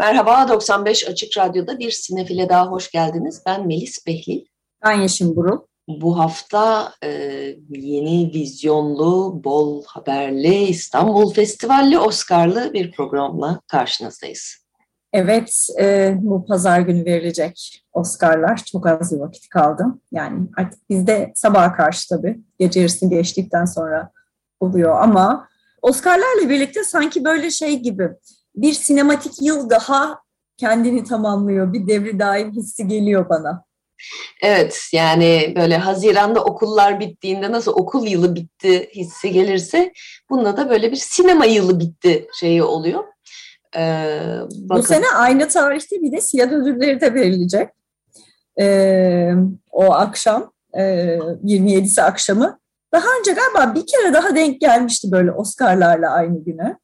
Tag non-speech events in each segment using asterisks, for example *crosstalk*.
Merhaba, 95 Açık Radyo'da bir sinefile daha hoş geldiniz. Ben Melis Behlil. Ben Yeşim Burul. Bu hafta e, yeni vizyonlu, bol haberli, İstanbul Festivalli, Oscar'lı bir programla karşınızdayız. Evet, e, bu pazar günü verilecek Oscar'lar. Çok az bir vakit kaldı. Yani artık bizde sabaha karşı tabii. Gece yarısı geçtikten sonra oluyor ama Oscar'larla birlikte sanki böyle şey gibi bir sinematik yıl daha kendini tamamlıyor. Bir devri daim hissi geliyor bana. Evet yani böyle Haziran'da okullar bittiğinde nasıl okul yılı bitti hissi gelirse bunda da böyle bir sinema yılı bitti şeyi oluyor. Ee, Bu sene aynı tarihte bir de siyah ödülleri de verilecek. Ee, o akşam e, 27'si akşamı. Daha önce galiba bir kere daha denk gelmişti böyle Oscar'larla aynı güne.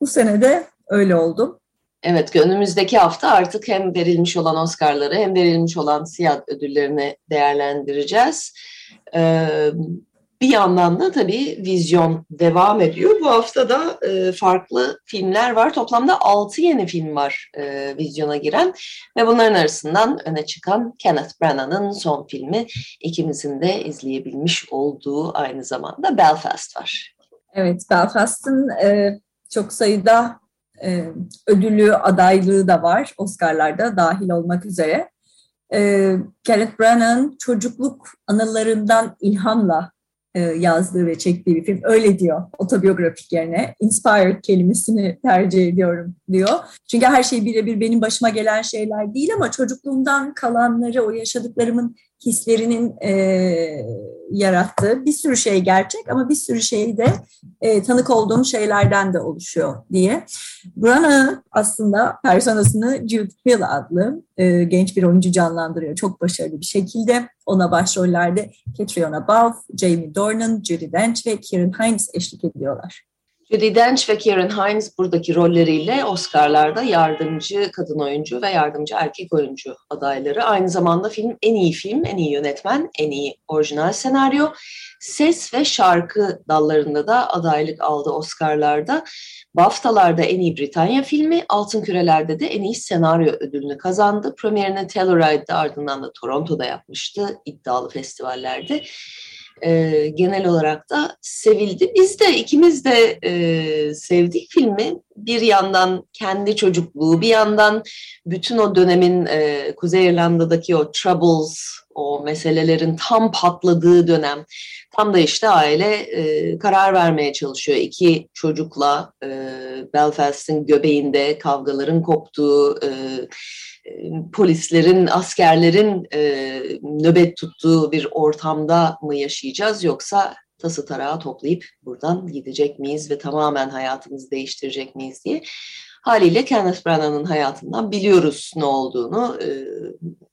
Bu sene de öyle oldu. Evet, önümüzdeki hafta artık hem verilmiş olan Oscar'ları hem verilmiş olan siyah ödüllerini değerlendireceğiz. Ee, bir yandan da tabii vizyon devam ediyor. Bu hafta da e, farklı filmler var. Toplamda 6 yeni film var e, vizyona giren ve bunların arasından öne çıkan Kenneth Branagh'ın son filmi ikimizin de izleyebilmiş olduğu aynı zamanda Belfast var. Evet, Belfast'ın e, çok sayıda e, ödülü, adaylığı da var Oscar'larda dahil olmak üzere. E, Kenneth Branagh çocukluk anılarından ilhamla e, yazdığı ve çektiği bir film. Öyle diyor otobiyografik yerine. Inspired kelimesini tercih ediyorum diyor. Çünkü her şey birebir benim başıma gelen şeyler değil ama çocukluğumdan kalanları, o yaşadıklarımın hislerinin e, yarattığı bir sürü şey gerçek ama bir sürü şey de e, tanık olduğum şeylerden de oluşuyor diye. Branagh aslında personasını Jude Hill adlı e, genç bir oyuncu canlandırıyor. Çok başarılı bir şekilde. Ona başrollerde Catriona Balfe, Jamie Dornan, Judi Dench ve Kieran Hines eşlik ediyorlar. Judi Dench ve Kieran Hines buradaki rolleriyle Oscar'larda yardımcı kadın oyuncu ve yardımcı erkek oyuncu adayları. Aynı zamanda film en iyi film, en iyi yönetmen, en iyi orijinal senaryo, ses ve şarkı dallarında da adaylık aldı Oscar'larda. BAFTA'larda en iyi Britanya filmi, Altın Küreler'de de en iyi senaryo ödülünü kazandı. Premierini Telluride'de ardından da Toronto'da yapmıştı iddialı festivallerde e, genel olarak da sevildi. Biz de ikimiz de e, sevdik filmi. Bir yandan kendi çocukluğu, bir yandan bütün o dönemin e, Kuzey İrlanda'daki o troubles, o meselelerin tam patladığı dönem. Tam da işte aile e, karar vermeye çalışıyor. İki çocukla e, Belfast'ın göbeğinde kavgaların koptuğu, e, polislerin, askerlerin e, nöbet tuttuğu bir ortamda mı yaşayacağız yoksa tası tarağı toplayıp buradan gidecek miyiz ve tamamen hayatımızı değiştirecek miyiz diye. Haliyle Kenneth Branagh'ın hayatından biliyoruz ne olduğunu. E,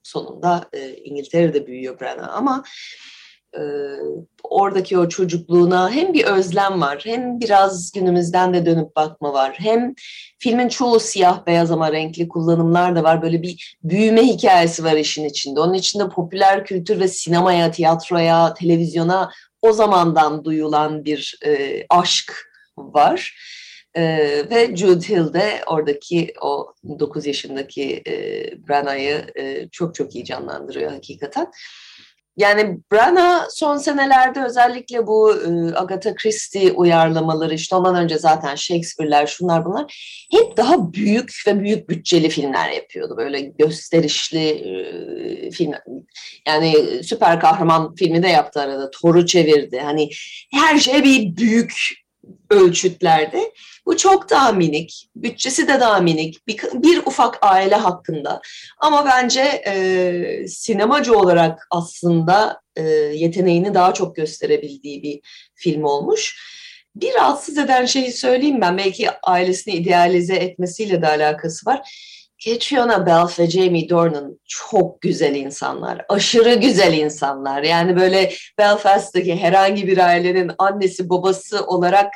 sonunda e, İngiltere'de büyüyor Branagh ama e, oradaki o çocukluğuna hem bir özlem var hem biraz günümüzden de dönüp bakma var. Hem filmin çoğu siyah beyaz ama renkli kullanımlar da var. Böyle bir büyüme hikayesi var işin içinde. Onun içinde popüler kültür ve sinemaya, tiyatroya, televizyona o zamandan duyulan bir e, aşk var. Ee, ve Jude Hill de oradaki o 9 yaşındaki e, Branagh'ı e, çok çok iyi canlandırıyor hakikaten. Yani Brana son senelerde özellikle bu e, Agatha Christie uyarlamaları işte ondan önce zaten Shakespeare'ler şunlar bunlar hep daha büyük ve büyük bütçeli filmler yapıyordu. Böyle gösterişli e, film yani süper kahraman filmi de yaptı arada. Thor'u çevirdi. Hani her şey bir büyük ölçütlerde. Bu çok daha minik, bütçesi de daha minik, bir, bir ufak aile hakkında. Ama bence e, sinemacı olarak aslında e, yeteneğini daha çok gösterebildiği bir film olmuş. Bir rahatsız eden şeyi söyleyeyim ben, belki ailesini idealize etmesiyle de alakası var. Catriona Balfe ve Jamie Dornan çok güzel insanlar. Aşırı güzel insanlar. Yani böyle Belfast'taki herhangi bir ailenin annesi babası olarak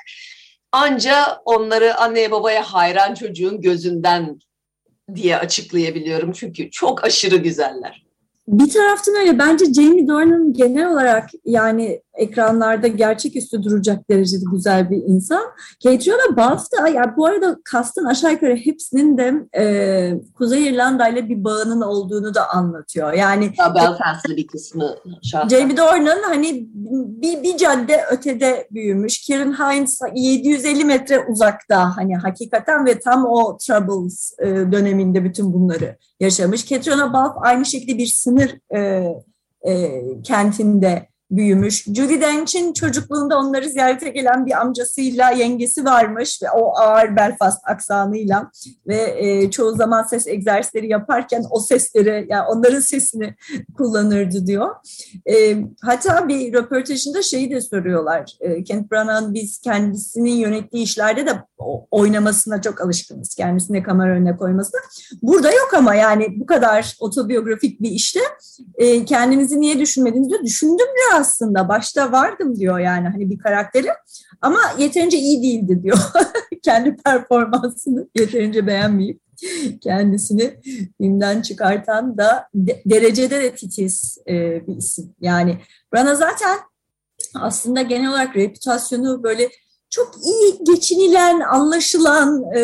anca onları anneye babaya hayran çocuğun gözünden diye açıklayabiliyorum. Çünkü çok aşırı güzeller. Bir taraftan öyle. Bence Jamie Dornan genel olarak yani ekranlarda gerçeküstü duracak derecede güzel bir insan. Catriona Balfe da yani bu arada kastın aşağı yukarı hepsinin de e, Kuzey İrlanda ile bir bağının olduğunu da anlatıyor. Yani Belfast'lı bir kısmı şahsen. Jamie Dornan hani bir, bir cadde ötede büyümüş. Kieran Hines 750 metre uzakta hani hakikaten ve tam o Troubles e, döneminde bütün bunları yaşamış. Catriona Balfe aynı şekilde bir sınır e, e, kentinde büyümüş. Judy Dench'in çocukluğunda onları ziyarete gelen bir amcasıyla yengesi varmış ve o ağır Belfast aksanıyla ve e, çoğu zaman ses egzersizleri yaparken o sesleri yani onların sesini kullanırdı diyor. E, hatta bir röportajında şeyi de soruyorlar. E, Kent Branagh biz kendisinin yönettiği işlerde de oynamasına çok alışkınız. Kendisine kamera önüne koymasına. Burada yok ama yani bu kadar otobiyografik bir işte e, kendinizi niye düşünmediniz diyor. Düşündüm biraz aslında. Başta vardım diyor yani hani bir karakteri ama yeterince iyi değildi diyor. *laughs* Kendi performansını yeterince beğenmeyip kendisini filmden çıkartan da de, derecede de titiz e, bir isim. Yani Brana zaten aslında genel olarak reputasyonu böyle çok iyi geçinilen, anlaşılan e,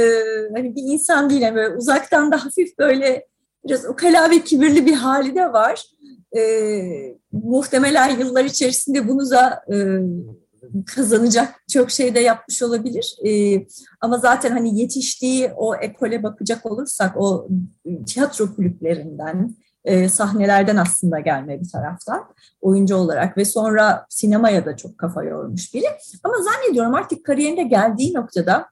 hani bir insan değil. Yani böyle uzaktan da hafif böyle biraz ukala ve kibirli bir hali de var e, muhtemelen yıllar içerisinde bunu da e, kazanacak çok şey de yapmış olabilir. E, ama zaten hani yetiştiği o ekole bakacak olursak o tiyatro kulüplerinden, e, sahnelerden aslında gelme bir taraftan oyuncu olarak ve sonra sinemaya da çok kafa yormuş biri. Ama zannediyorum artık kariyerinde geldiği noktada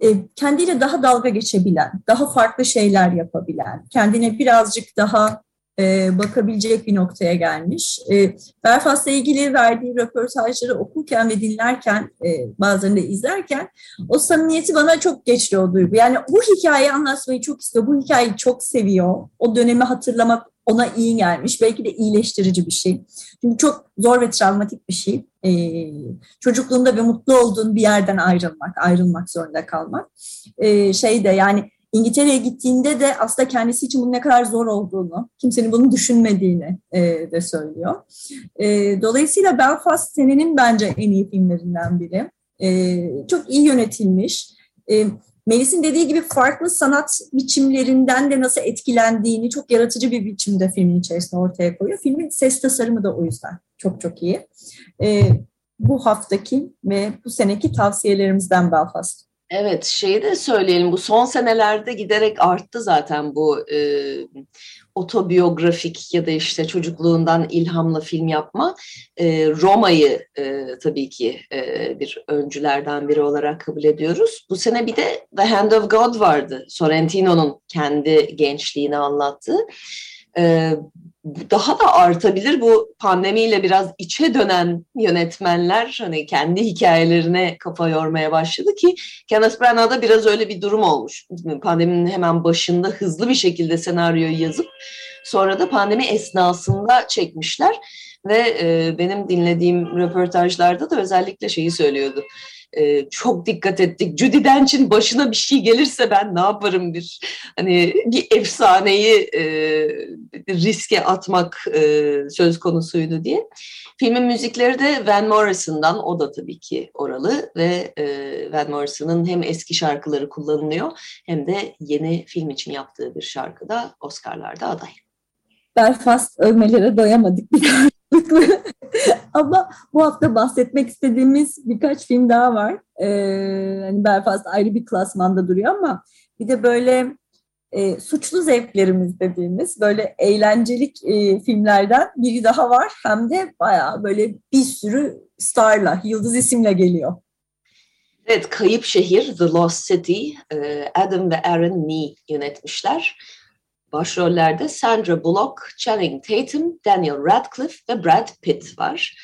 e, kendiyle daha dalga geçebilen, daha farklı şeyler yapabilen, kendine birazcık daha e, bakabilecek bir noktaya gelmiş. E, Belfast'la ilgili verdiği röportajları okurken ve dinlerken, e, bazılarını da izlerken o samimiyeti bana çok geçti o duygu. Yani bu hikayeyi anlatmayı çok istiyor, bu hikayeyi çok seviyor. O dönemi hatırlamak ona iyi gelmiş. Belki de iyileştirici bir şey. Çünkü çok zor ve travmatik bir şey. Ee, çocukluğunda ve mutlu olduğun bir yerden ayrılmak, ayrılmak zorunda kalmak. Ee, şey de yani İngiltere'ye gittiğinde de aslında kendisi için bunun ne kadar zor olduğunu, kimsenin bunu düşünmediğini e, de söylüyor. E, dolayısıyla Belfast senenin bence en iyi filmlerinden biri. E, çok iyi yönetilmiş. E, Melis'in dediği gibi farklı sanat biçimlerinden de nasıl etkilendiğini çok yaratıcı bir biçimde filmin içerisinde ortaya koyuyor. Filmin ses tasarımı da o yüzden çok çok iyi. E, bu haftaki ve bu seneki tavsiyelerimizden Belfast. Evet, şeyi de söyleyelim. Bu son senelerde giderek arttı zaten bu e, otobiyografik ya da işte çocukluğundan ilhamla film yapma. E, Roma'yı e, tabii ki e, bir öncülerden biri olarak kabul ediyoruz. Bu sene bir de The Hand of God vardı. Sorrentino'nun kendi gençliğini anlattığı. E, daha da artabilir bu pandemiyle biraz içe dönen yönetmenler hani kendi hikayelerine kafa yormaya başladı ki Kenneth Branagh'da biraz öyle bir durum olmuş. Pandeminin hemen başında hızlı bir şekilde senaryoyu yazıp sonra da pandemi esnasında çekmişler ve e, benim dinlediğim röportajlarda da özellikle şeyi söylüyordu e, çok dikkat ettik. Judy Dench'in başına bir şey gelirse ben ne yaparım bir hani bir efsaneyi e, riske atmak e, söz konusuydu diye. Filmin müzikleri de Van Morrison'dan, o da tabii ki oralı ve e, Van Morrison'ın hem eski şarkıları kullanılıyor hem de yeni film için yaptığı bir şarkı da Oscar'larda aday. Belfast övmelere doyamadık *laughs* Ama bu hafta bahsetmek istediğimiz birkaç film daha var. Ee, hani Belfast ayrı bir klasmanda duruyor ama bir de böyle e, suçlu zevklerimiz dediğimiz böyle eğlencelik e, filmlerden biri daha var. Hem de bayağı böyle bir sürü starla, yıldız isimle geliyor. Evet, Kayıp Şehir, The Lost City, e, Adam ve Aaron Nee yönetmişler. Başrollerde Sandra Bullock, Channing Tatum, Daniel Radcliffe ve Brad Pitt var.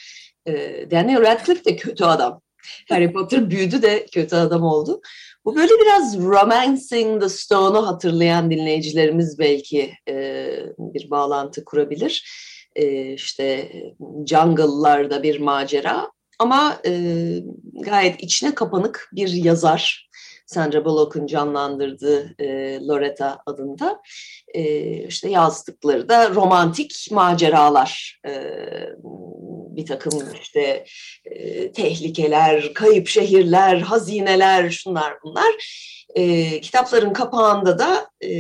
Ee, Daniel Radcliffe de kötü adam. Harry Potter büyüdü de kötü adam oldu. Bu böyle biraz Romancing the Stone'u hatırlayan dinleyicilerimiz belki e, bir bağlantı kurabilir. E, işte jungle'larda bir macera ama e, gayet içine kapanık bir yazar. Sandra Bullock'un canlandırdığı e, Loretta adında e, işte yazdıkları da romantik maceralar e, bir takım işte e, tehlikeler, kayıp şehirler, hazineler şunlar bunlar. E, kitapların kapağında da e,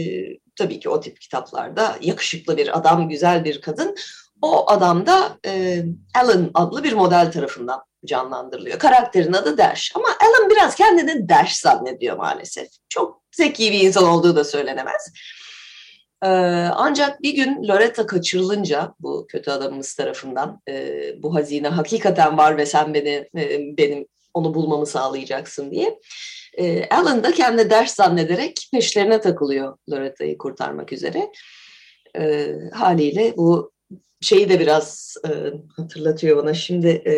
tabii ki o tip kitaplarda yakışıklı bir adam, güzel bir kadın. O adam da e, Alan adlı bir model tarafından canlandırılıyor. Karakterin adı Dash. Ama Alan biraz kendini Dash zannediyor maalesef. Çok zeki bir insan olduğu da söylenemez. Ee, ancak bir gün Loretta kaçırılınca bu kötü adamımız tarafından e, bu hazine hakikaten var ve sen beni e, benim onu bulmamı sağlayacaksın diye. E, Alan da kendi ders zannederek peşlerine takılıyor Loretta'yı kurtarmak üzere. E, haliyle bu şeyi de biraz e, hatırlatıyor bana. Şimdi e,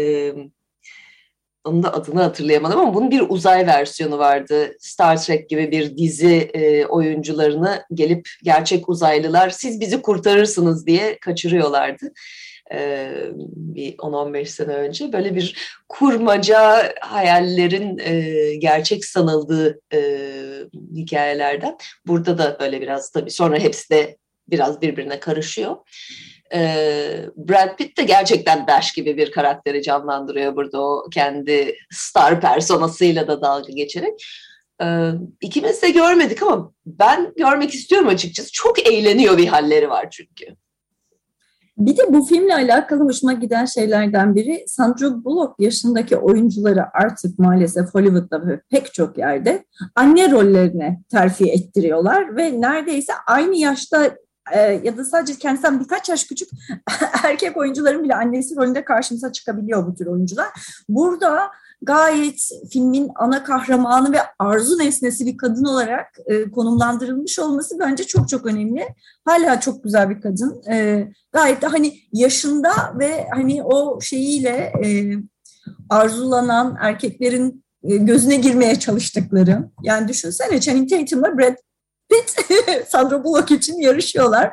onun da adını hatırlayamadım ama bunun bir uzay versiyonu vardı. Star Trek gibi bir dizi e, oyuncularını gelip gerçek uzaylılar siz bizi kurtarırsınız diye kaçırıyorlardı. E, bir 10-15 sene önce böyle bir kurmaca hayallerin e, gerçek sanıldığı e, hikayelerden. Burada da böyle biraz tabii sonra hepsi de biraz birbirine karışıyor. Ee, Brad Pitt de gerçekten Dash gibi bir karakteri canlandırıyor burada o kendi star personasıyla da dalga geçerek. Ee, ikimiz de görmedik ama ben görmek istiyorum açıkçası. Çok eğleniyor bir halleri var çünkü. Bir de bu filmle alakalı hoşuma giden şeylerden biri Sandra Bullock yaşındaki oyuncuları artık maalesef Hollywood'da ve pek çok yerde anne rollerine terfi ettiriyorlar ve neredeyse aynı yaşta e, ya da sadece kendisinden birkaç yaş küçük *laughs* erkek oyuncuların bile annesi rolünde karşımıza çıkabiliyor bu tür oyuncular. Burada gayet filmin ana kahramanı ve arzu nesnesi bir kadın olarak e, konumlandırılmış olması bence çok çok önemli. Hala çok güzel bir kadın. E, gayet de hani yaşında ve hani o şeyiyle e, arzulanan erkeklerin e, gözüne girmeye çalıştıkları. Yani düşünsene Channing Tatum'la Brad Pitt, *laughs* Sandra Bullock için yarışıyorlar.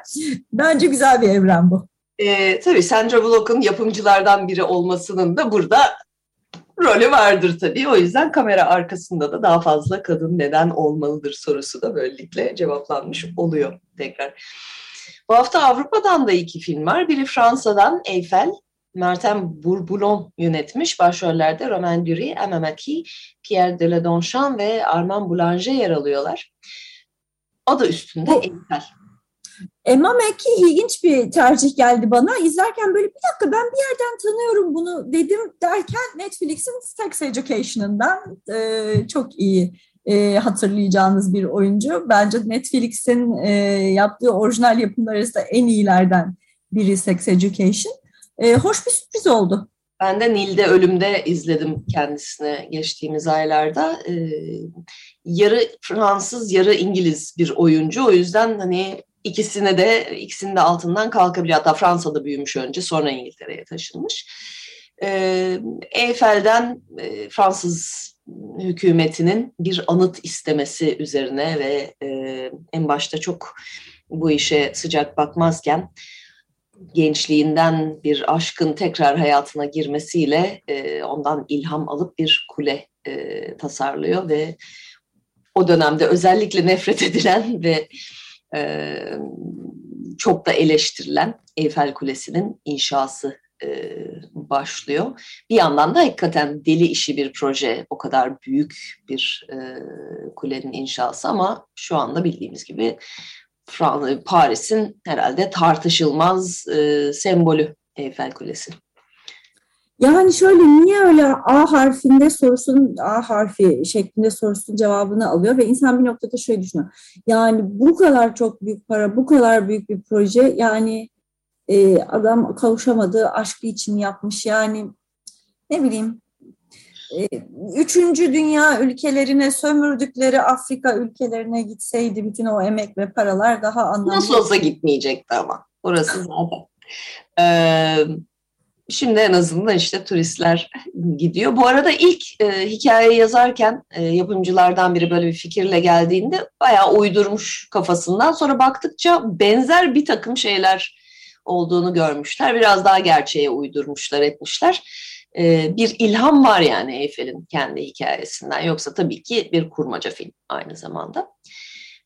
Bence güzel bir evren bu. E, tabii Sandra Bullock'un yapımcılardan biri olmasının da burada rolü vardır tabii. O yüzden kamera arkasında da daha fazla kadın neden olmalıdır sorusu da böylelikle cevaplanmış oluyor tekrar. Bu hafta Avrupa'dan da iki film var. Biri Fransa'dan Eiffel, Martin Bourboulon yönetmiş. Başrollerde Romain Dury, Emma Mackey, Pierre Deladonchamp ve Armand Boulanger yer alıyorlar. Adı üstünde Eiffel. Emma Mackey ilginç bir tercih geldi bana. İzlerken böyle bir dakika ben bir yerden tanıyorum bunu dedim derken Netflix'in Sex Education'ından e, çok iyi e, hatırlayacağınız bir oyuncu. Bence Netflix'in e, yaptığı orijinal yapımlar arasında en iyilerden biri Sex Education. E, hoş bir sürpriz oldu. Ben de Nil'de Ölüm'de izledim kendisini geçtiğimiz aylarda. Ee, yarı Fransız, yarı İngiliz bir oyuncu. O yüzden hani ikisine de ikisinin de altından kalkabiliyor. Hatta Fransa'da büyümüş önce sonra İngiltere'ye taşınmış. Ee, Eyfel'den e, Fransız hükümetinin bir anıt istemesi üzerine ve e, en başta çok bu işe sıcak bakmazken gençliğinden bir aşkın tekrar hayatına girmesiyle e, ondan ilham alıp bir kule e, tasarlıyor ve o dönemde özellikle nefret *laughs* edilen ve e, çok da eleştirilen Eyfel Kulesi'nin inşası e, başlıyor. Bir yandan da hakikaten deli işi bir proje, o kadar büyük bir e, kulenin inşası ama şu anda bildiğimiz gibi Paris'in herhalde tartışılmaz e, sembolü Eyfel Kulesi. Yani şöyle niye öyle A harfinde sorusun A harfi şeklinde sorusun cevabını alıyor ve insan bir noktada şöyle düşünüyor. Yani bu kadar çok büyük para, bu kadar büyük bir proje yani e, adam kavuşamadığı aşkı için yapmış yani ne bileyim e, üçüncü dünya ülkelerine sömürdükleri Afrika ülkelerine gitseydi bütün o emek ve paralar daha anlamlı. Nasıl olsa gitmeyecekti ama orası zaten. Ee, Şimdi en azından işte turistler gidiyor. Bu arada ilk e, hikaye yazarken e, yapımcılardan biri böyle bir fikirle geldiğinde bayağı uydurmuş kafasından. Sonra baktıkça benzer bir takım şeyler olduğunu görmüşler. Biraz daha gerçeğe uydurmuşlar, etmişler. E, bir ilham var yani Eyfel'in kendi hikayesinden. Yoksa tabii ki bir kurmaca film aynı zamanda.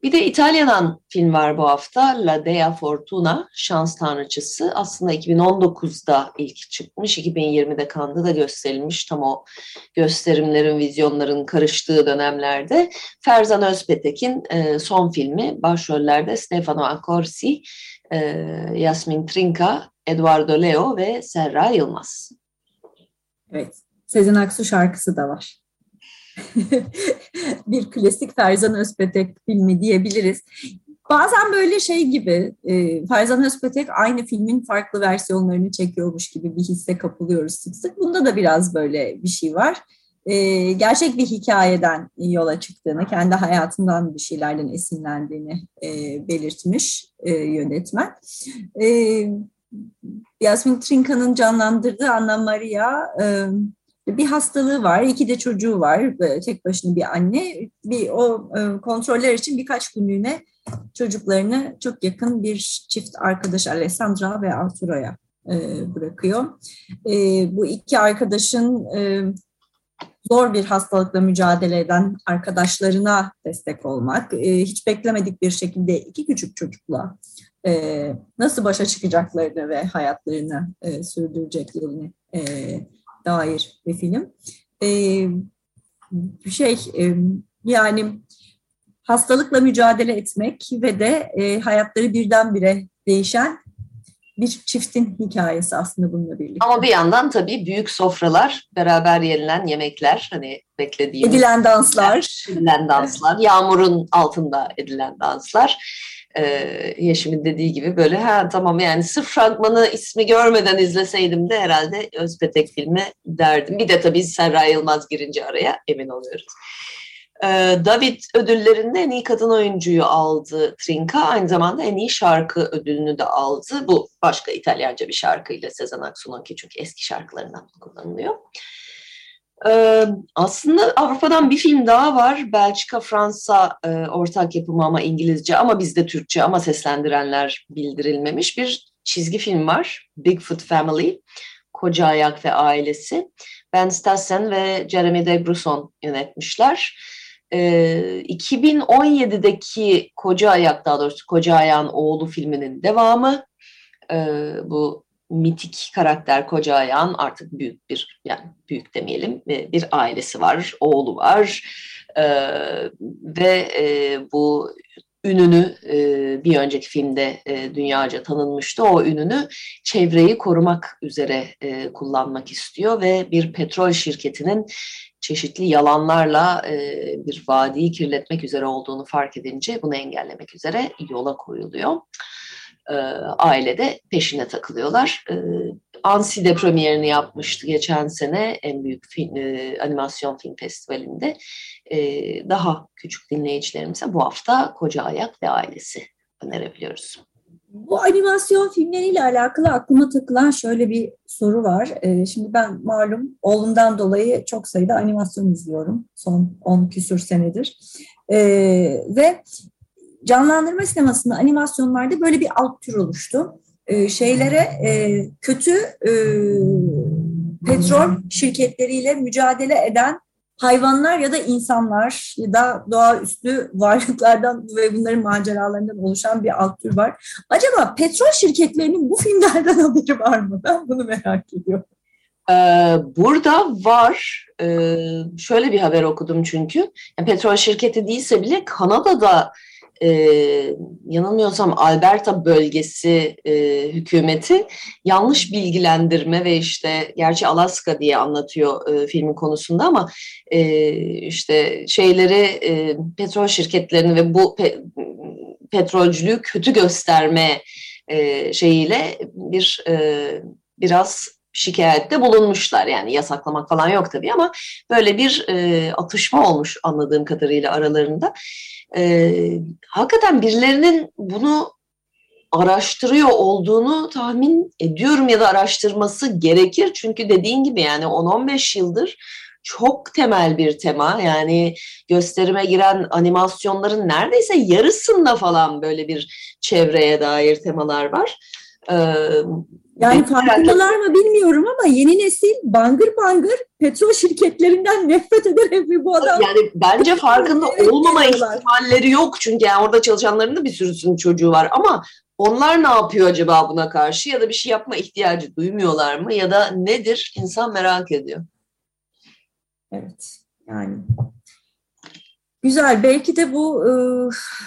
Bir de İtalya'dan film var bu hafta. La Dea Fortuna, Şans Tanrıçısı. Aslında 2019'da ilk çıkmış, 2020'de Cannes'da da gösterilmiş. Tam o gösterimlerin, vizyonların karıştığı dönemlerde. Ferzan Özpetek'in e, son filmi. Başrollerde Stefano Accorsi, e, Yasmin Trinka, Eduardo Leo ve Serra Yılmaz. Evet, Sezen Aksu şarkısı da var. *laughs* bir klasik Ferzan Özpetek filmi diyebiliriz. Bazen böyle şey gibi e, Ferzan Özpetek aynı filmin farklı versiyonlarını çekiyormuş gibi bir hisse kapılıyoruz sık sık. Bunda da biraz böyle bir şey var. E, gerçek bir hikayeden yola çıktığını, kendi hayatından bir şeylerden esinlendiğini e, belirtmiş e, yönetmen. E, Yasmin Trinka'nın canlandırdığı Anna Maria e, bir hastalığı var, iki de çocuğu var, tek başına bir anne. Bir o e, kontroller için birkaç günlüğüne çocuklarını çok yakın bir çift arkadaş Alessandra ve Arturo'ya e, bırakıyor. E, bu iki arkadaşın zor bir hastalıkla mücadele eden arkadaşlarına destek olmak, hiç beklemedik bir şekilde iki küçük çocukla nasıl başa çıkacaklarını ve hayatlarını sürdüreceklerini dair bir film. Ee, şey e, yani hastalıkla mücadele etmek ve de e, hayatları birdenbire değişen bir çiftin hikayesi aslında bununla birlikte. Ama bir yandan tabii büyük sofralar, beraber yenilen yemekler, hani beklediğimiz... Edilen danslar. *laughs* Edilen danslar, yağmurun altında edilen danslar e, Yeşim'in dediği gibi böyle ha tamam yani sırf fragmanı ismi görmeden izleseydim de herhalde Özpetek filmi derdim. Bir de tabii Serra Yılmaz girince araya emin oluyoruz. E, David ödüllerinde en iyi kadın oyuncuyu aldı Trinka. Aynı zamanda en iyi şarkı ödülünü de aldı. Bu başka İtalyanca bir şarkıyla Sezen Aksu'nunki çünkü eski şarkılarından kullanılıyor. Aslında Avrupa'dan bir film daha var. Belçika, Fransa ortak yapımı ama İngilizce ama bizde Türkçe ama seslendirenler bildirilmemiş bir çizgi film var. Bigfoot Family, Koca Ayak ve Ailesi. Ben Stassen ve Jeremy de Brusson yönetmişler. Ee, 2017'deki Koca Ayak daha doğrusu Koca Ayak'ın oğlu filminin devamı. Bu mitik karakter Koca Ayağın artık büyük bir yani büyük demeyelim bir ailesi var, oğlu var ee, ve e, bu ününü e, bir önceki filmde e, dünyaca tanınmıştı. O ününü çevreyi korumak üzere e, kullanmak istiyor ve bir petrol şirketinin çeşitli yalanlarla e, bir vadiyi kirletmek üzere olduğunu fark edince bunu engellemek üzere yola koyuluyor e, ailede peşine takılıyorlar. E, Ansi'de premierini yapmıştı geçen sene en büyük film, e, animasyon film festivalinde. E, daha küçük dinleyicilerimize bu hafta Koca Ayak ve Ailesi önerebiliyoruz. Bu animasyon filmleriyle alakalı aklıma takılan şöyle bir soru var. Ee, şimdi ben malum oğlumdan dolayı çok sayıda animasyon izliyorum son 10 küsür senedir. Ee, ve canlandırma sinemasında animasyonlarda böyle bir alt tür oluştu. E, şeylere e, kötü e, petrol şirketleriyle mücadele eden hayvanlar ya da insanlar ya da doğaüstü varlıklardan ve bunların maceralarından oluşan bir alt tür var. Acaba petrol şirketlerinin bu filmlerden *laughs* haberi var mı? Ben bunu merak ediyorum. burada var. şöyle bir haber okudum çünkü. Petrol şirketi değilse bile Kanada'da e, yanılmıyorsam Alberta bölgesi e, hükümeti yanlış bilgilendirme ve işte gerçi Alaska diye anlatıyor e, filmin konusunda ama e, işte şeyleri e, petrol şirketlerini ve bu pe, petrolcülüğü kötü gösterme e, şeyiyle bir e, biraz şikayette bulunmuşlar. Yani yasaklamak falan yok tabii ama böyle bir e, atışma olmuş anladığım kadarıyla aralarında. E, hakikaten birilerinin bunu araştırıyor olduğunu tahmin ediyorum ya da araştırması gerekir. Çünkü dediğin gibi yani 10-15 yıldır çok temel bir tema. Yani gösterime giren animasyonların neredeyse yarısında falan böyle bir çevreye dair temalar var. Ee, yani farkındalar mı bilmiyorum ama yeni nesil bangır bangır petrol şirketlerinden *laughs* nefret ederek bu adam. Yani bence farkında olmama ihtimalleri yok. Çünkü yani orada çalışanların da bir sürüsünün çocuğu var ama onlar ne yapıyor acaba buna karşı ya da bir şey yapma ihtiyacı duymuyorlar mı ya da nedir insan merak ediyor. Evet yani güzel belki de bu e,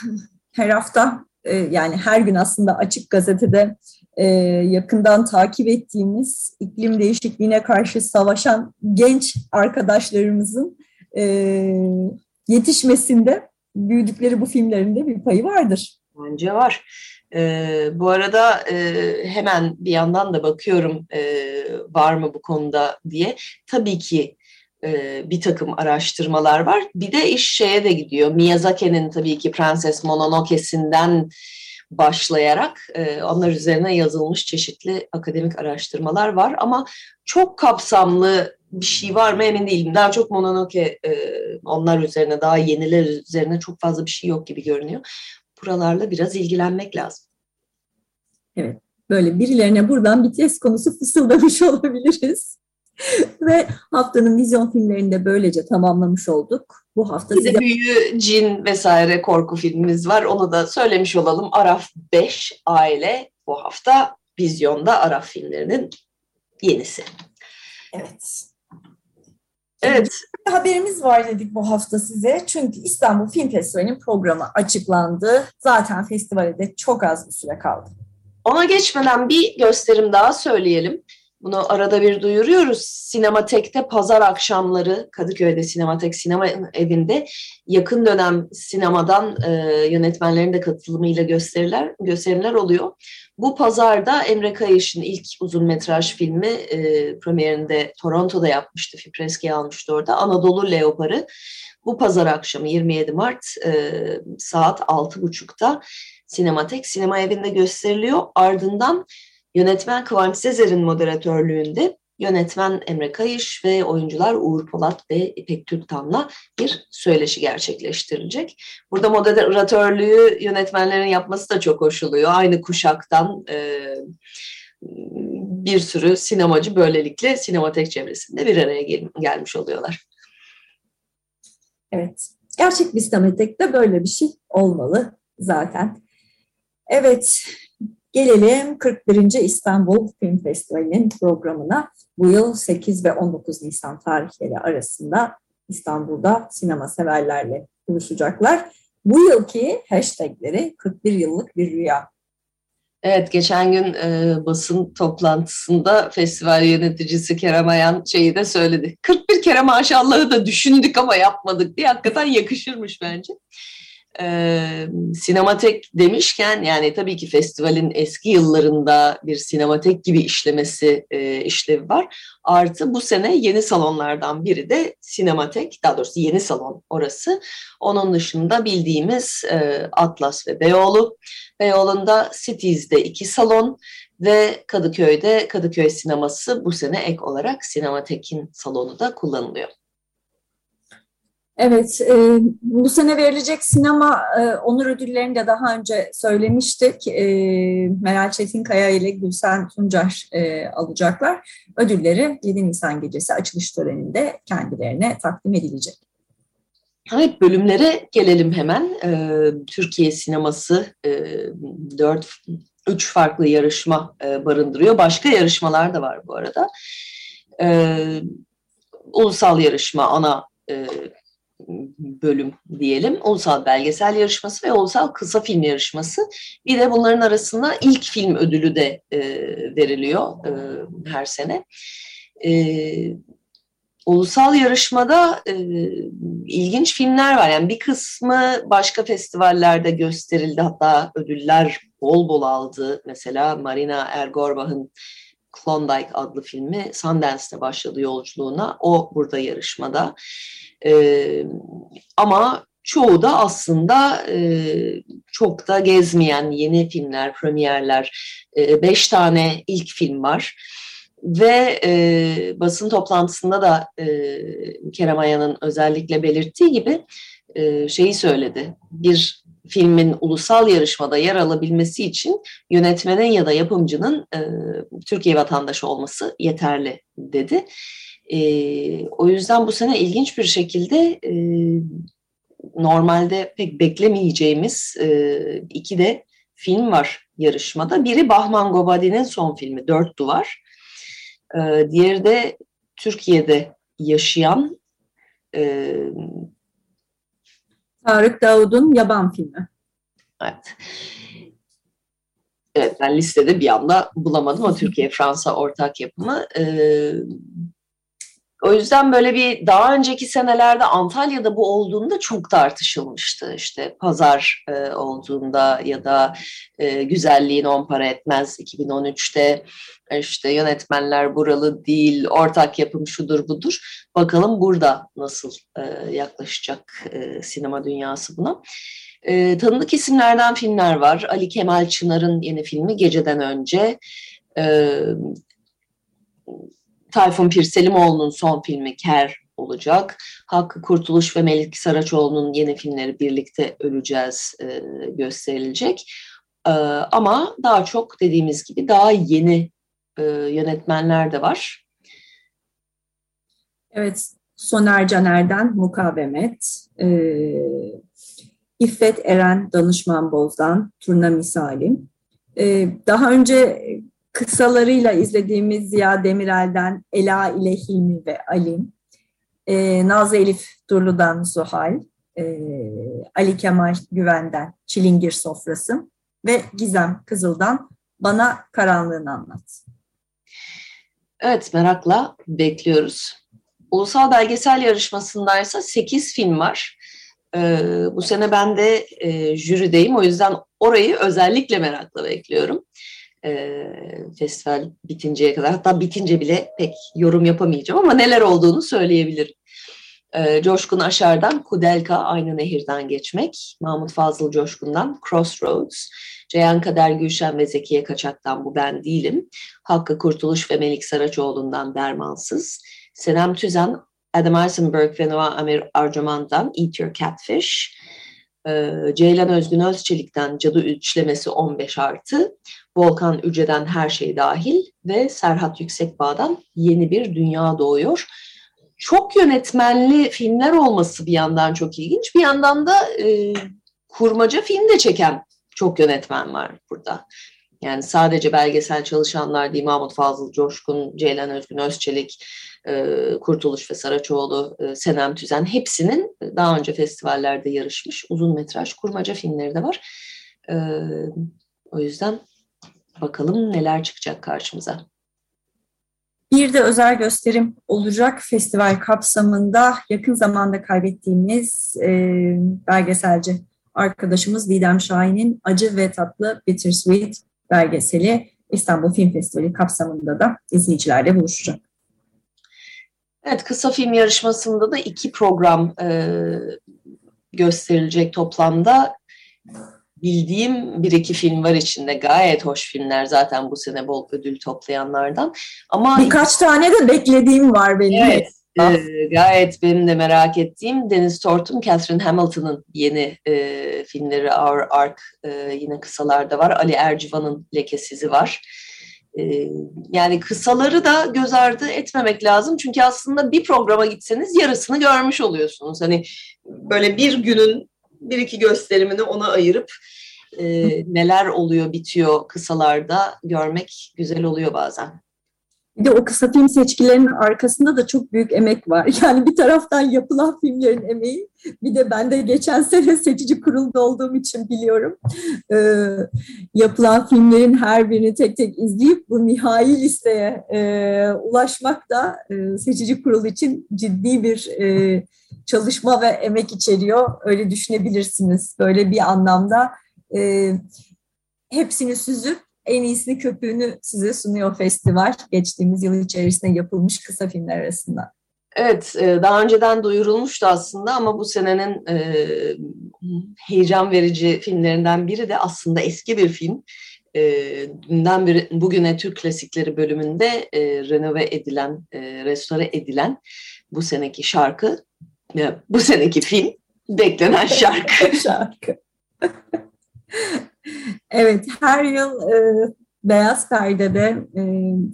*laughs* her hafta e, yani her gün aslında açık gazetede e, yakından takip ettiğimiz iklim değişikliğine karşı savaşan genç arkadaşlarımızın e, yetişmesinde büyüdükleri bu filmlerinde bir payı vardır. Bence var. E, bu arada e, hemen bir yandan da bakıyorum e, var mı bu konuda diye. Tabii ki e, bir takım araştırmalar var. Bir de iş şeye de gidiyor. Miyazaki'nin tabii ki Prenses Mononoke'sinden başlayarak e, onlar üzerine yazılmış çeşitli akademik araştırmalar var ama çok kapsamlı bir şey var mı emin değilim. Daha çok Mononoke e, onlar üzerine daha yeniler üzerine çok fazla bir şey yok gibi görünüyor. Buralarla biraz ilgilenmek lazım. Evet. Böyle birilerine buradan bir test konusu fısıldamış *laughs* olabiliriz. Ve haftanın vizyon filmlerini de böylece tamamlamış olduk. Bu hafta bir size... büyü, cin vesaire korku filmimiz var. Onu da söylemiş olalım. Araf 5 aile bu hafta vizyonda Araf filmlerinin yenisi. Evet. Evet. Bir haberimiz var dedik bu hafta size. Çünkü İstanbul Film Festivali'nin programı açıklandı. Zaten festivale de çok az bir süre kaldı. Ona geçmeden bir gösterim daha söyleyelim. Bunu arada bir duyuruyoruz. Sinematek'te pazar akşamları Kadıköy'de Sinematek Sinema Evi'nde yakın dönem sinemadan e, yönetmenlerin de katılımıyla gösteriler gösterimler oluyor. Bu pazarda Emre Kayış'ın ilk uzun metraj filmi e, premierinde Toronto'da yapmıştı. Fipreski almıştı orada. Anadolu Leoparı. Bu pazar akşamı 27 Mart e, saat 6.30'da Sinematek Sinema Evi'nde gösteriliyor. Ardından Yönetmen Kıvanç Sezer'in moderatörlüğünde yönetmen Emre Kayış ve oyuncular Uğur Polat ve İpek Türktan'la bir söyleşi gerçekleştirilecek. Burada moderatörlüğü yönetmenlerin yapması da çok hoş oluyor. Aynı kuşaktan e, bir sürü sinemacı böylelikle sinematek çevresinde bir araya gel gelmiş oluyorlar. Evet, gerçek bir sinematekte böyle bir şey olmalı zaten. Evet, Gelelim 41. İstanbul Film Festivali'nin programına. Bu yıl 8 ve 19 Nisan tarihleri arasında İstanbul'da sinema severlerle buluşacaklar. Bu yılki hashtagleri 41 yıllık bir rüya. Evet, geçen gün e, basın toplantısında festival yöneticisi Kerem Ayan şeyi de söyledi. 41 kere maşallahı da düşündük ama yapmadık diye hakikaten yakışırmış bence. E, sinematek demişken yani tabii ki festivalin eski yıllarında bir sinematek gibi işlemesi e, işlevi var. Artı bu sene yeni salonlardan biri de sinematek, daha doğrusu yeni salon orası. Onun dışında bildiğimiz e, Atlas ve Beyoğlu. Beyoğlu'nda Cities'de iki salon ve Kadıköy'de Kadıköy Sineması bu sene ek olarak Sinematek'in salonu da kullanılıyor. Evet, e, bu sene verilecek sinema e, onur ödüllerini de daha önce söylemiştik. E, Meral Çetinkaya ile Gülsen Tuncer e, alacaklar. Ödülleri 7 Nisan gecesi açılış töreninde kendilerine takdim edilecek. Evet, bölümlere gelelim hemen. E, Türkiye sineması e, 4 üç farklı yarışma e, barındırıyor. Başka yarışmalar da var bu arada. E, ulusal yarışma ana e, bölüm diyelim. Ulusal belgesel yarışması ve ulusal kısa film yarışması. Bir de bunların arasında ilk film ödülü de e, veriliyor e, her sene. E, ulusal yarışmada e, ilginç filmler var. Yani bir kısmı başka festivallerde gösterildi. Hatta ödüller bol bol aldı. Mesela Marina Ergorbach'ın Klondike adlı filmi Sundance'te başladı yolculuğuna. O burada yarışmada. E, ama çoğu da aslında e, çok da gezmeyen yeni filmler, premierler. E, beş tane ilk film var. Ve e, basın toplantısında da e, Kerem Aya'nın özellikle belirttiği gibi e, şeyi söyledi. Bir filmin ulusal yarışmada yer alabilmesi için yönetmenin ya da yapımcının e, Türkiye vatandaşı olması yeterli dedi. E, o yüzden bu sene ilginç bir şekilde e, normalde pek beklemeyeceğimiz e, iki de film var yarışmada. Biri Bahman Gobadi'nin son filmi Dört Duvar. E, diğeri de Türkiye'de yaşayan e, Tarık Davud'un Yaban filmi. Evet. Evet, ben listede bir anda bulamadım o Türkiye-Fransa ortak yapımı. Ee, o yüzden böyle bir daha önceki senelerde Antalya'da bu olduğunda çok tartışılmıştı. İşte pazar e, olduğunda ya da e, güzelliğin on para etmez 2013'te işte yönetmenler buralı değil, ortak yapım şudur budur. Bakalım burada nasıl e, yaklaşacak e, sinema dünyası buna. E, tanıdık isimlerden filmler var. Ali Kemal Çınar'ın yeni filmi Geceden Önce. E, Tayfun Pirselimoğlu'nun son filmi Ker olacak. Hakkı Kurtuluş ve Melik Saraçoğlu'nun yeni filmleri Birlikte Öleceğiz e, gösterilecek. E, ama daha çok dediğimiz gibi daha yeni e, yönetmenler de var. Evet, Soner Caner'den Mukavemet, e, İffet Eren Danışman Boz'dan Turna Misalim. E, daha önce kısalarıyla izlediğimiz Ziya Demirel'den Ela ile Hilmi ve Alim, e, Nazlı Elif Durlu'dan Zuhal, e, Ali Kemal Güven'den Çilingir Sofrası ve Gizem Kızıl'dan Bana Karanlığını Anlat. Evet merakla bekliyoruz. Ulusal belgesel yarışmasındaysa 8 film var. Ee, bu sene ben de e, jürideyim o yüzden orayı özellikle merakla bekliyorum e, festival bitinceye kadar. Hatta bitince bile pek yorum yapamayacağım ama neler olduğunu söyleyebilirim. E, Coşkun Aşar'dan Kudelka Aynı Nehir'den geçmek, Mahmut Fazıl Coşkun'dan Crossroads, Ceyhan Kader Gülşen ve Zekiye Kaçak'tan Bu Ben Değilim, Hakkı Kurtuluş ve Melik Saraçoğlu'ndan Dermansız, Senem Tüzen, Adam Eisenberg ve Noah Amir Arjuman'dan Eat Your Catfish, Ceylan Özgün Özçelik'ten Cadı Üçlemesi 15 artı, Volkan Üce'den Her Şey Dahil ve Serhat Yüksekbağ'dan Yeni Bir Dünya Doğuyor. Çok yönetmenli filmler olması bir yandan çok ilginç. Bir yandan da e, kurmaca film de çeken çok yönetmen var burada. Yani sadece belgesel çalışanlar değil, Mahmut Fazıl Coşkun, Ceylan Özgün Özçelik, e, Kurtuluş ve Saraçoğlu, e, Senem Tüzen hepsinin daha önce festivallerde yarışmış uzun metraj kurmaca filmleri de var. E, o yüzden bakalım neler çıkacak karşımıza. Bir de özel gösterim olacak festival kapsamında yakın zamanda kaybettiğimiz e, belgeselci arkadaşımız Didem Şahin'in Acı ve Tatlı Bittersweet belgeseli İstanbul Film Festivali kapsamında da izleyicilerle buluşacak. Evet, kısa film yarışmasında da iki program e, gösterilecek toplamda. Bildiğim bir iki film var içinde. Gayet hoş filmler zaten bu sene bol ödül toplayanlardan. Ama Birkaç tane de beklediğim var benim. Evet, e, gayet benim de merak ettiğim Deniz Tortum, Catherine Hamilton'ın yeni e, filmleri Our Ark e, yine kısalarda var. Ali Ercivan'ın Lekesizi var. E, yani kısaları da göz ardı etmemek lazım. Çünkü aslında bir programa gitseniz yarısını görmüş oluyorsunuz. Hani böyle bir günün bir iki gösterimini ona ayırıp e, neler oluyor bitiyor kısalarda görmek güzel oluyor bazen. Bir de o kısa film seçkilerinin arkasında da çok büyük emek var. *laughs* Yani bir taraftan yapılan filmlerin emeği, bir de ben de geçen sene seçici kurulda olduğum için biliyorum. Ee, yapılan filmlerin her birini tek tek izleyip bu nihai listeye e, ulaşmak da e, seçici kurul için ciddi bir e, çalışma ve emek içeriyor. Öyle düşünebilirsiniz. Böyle bir anlamda e, hepsini süzüp en iyisini köpüğünü size sunuyor festival geçtiğimiz yıl içerisinde yapılmış kısa filmler arasında. Evet, e, daha önceden duyurulmuştu aslında ama bu senenin e, heyecan verici filmlerinden biri de aslında eski bir film. E, dünden beri, bugüne Türk klasikleri bölümünde e, renove edilen, e, restore edilen bu seneki şarkı, e, bu seneki film, beklenen *laughs* şarkı. şarkı. Evet, her yıl e, Beyaz Perde'de e,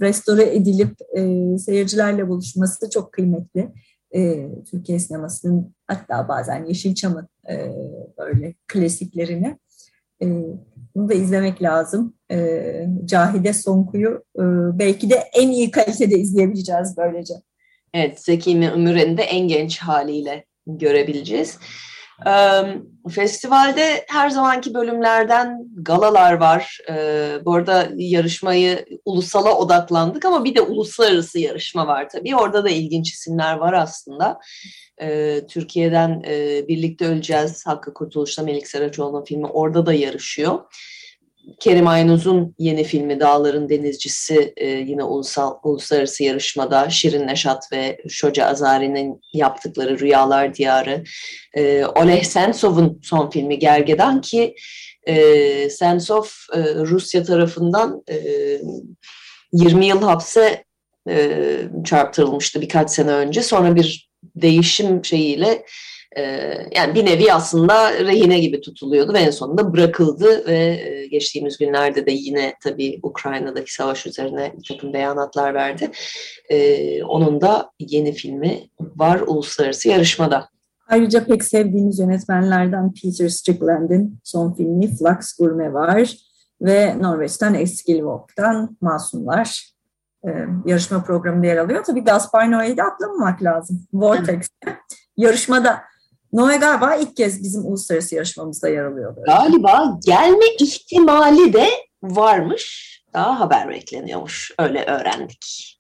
restore edilip e, seyircilerle buluşması çok kıymetli. E, Türkiye sinemasının hatta bazen Yeşilçam'ın e, böyle klasiklerini. E, bunu da izlemek lazım. E, Cahide Sonku'yu e, belki de en iyi kalitede izleyebileceğiz böylece. Evet, Zeki Müren'i de en genç haliyle görebileceğiz. Festivalde her zamanki bölümlerden galalar var. Bu arada yarışmayı ulusala odaklandık ama bir de uluslararası yarışma var tabii. Orada da ilginç isimler var aslında. Türkiye'den Birlikte Öleceğiz, Hakkı Kurtuluş'ta Melik Saraçoğlu'nun filmi orada da yarışıyor. Kerim Aynuz'un yeni filmi Dağların Denizcisi e, yine ulusal uluslararası yarışmada Şirin Neşat ve Şoca Azari'nin yaptıkları Rüyalar Diyarı. E, Oleg Sentsov'un son filmi Gergedan ki e, Sentsov e, Rusya tarafından e, 20 yıl hapse e, çarptırılmıştı birkaç sene önce. Sonra bir değişim şeyiyle yani bir nevi aslında rehine gibi tutuluyordu ve en sonunda bırakıldı ve e, geçtiğimiz günlerde de yine tabii Ukrayna'daki savaş üzerine bir takım beyanatlar verdi. Ee, onun da yeni filmi var uluslararası yarışmada. Ayrıca pek sevdiğimiz yönetmenlerden Peter Strickland'in son filmi Flux Gurme var ve Norveç'ten Eskilvåg'dan Masumlar e, yarışma programında yer alıyor. Tabii Gaspar Noé'yi de atlamamak lazım. Vortex'te yarışmada Noe galiba ilk kez bizim uluslararası yarışmamızda yer alıyor. Galiba gelme ihtimali de varmış. Daha haber bekleniyormuş. Öyle öğrendik.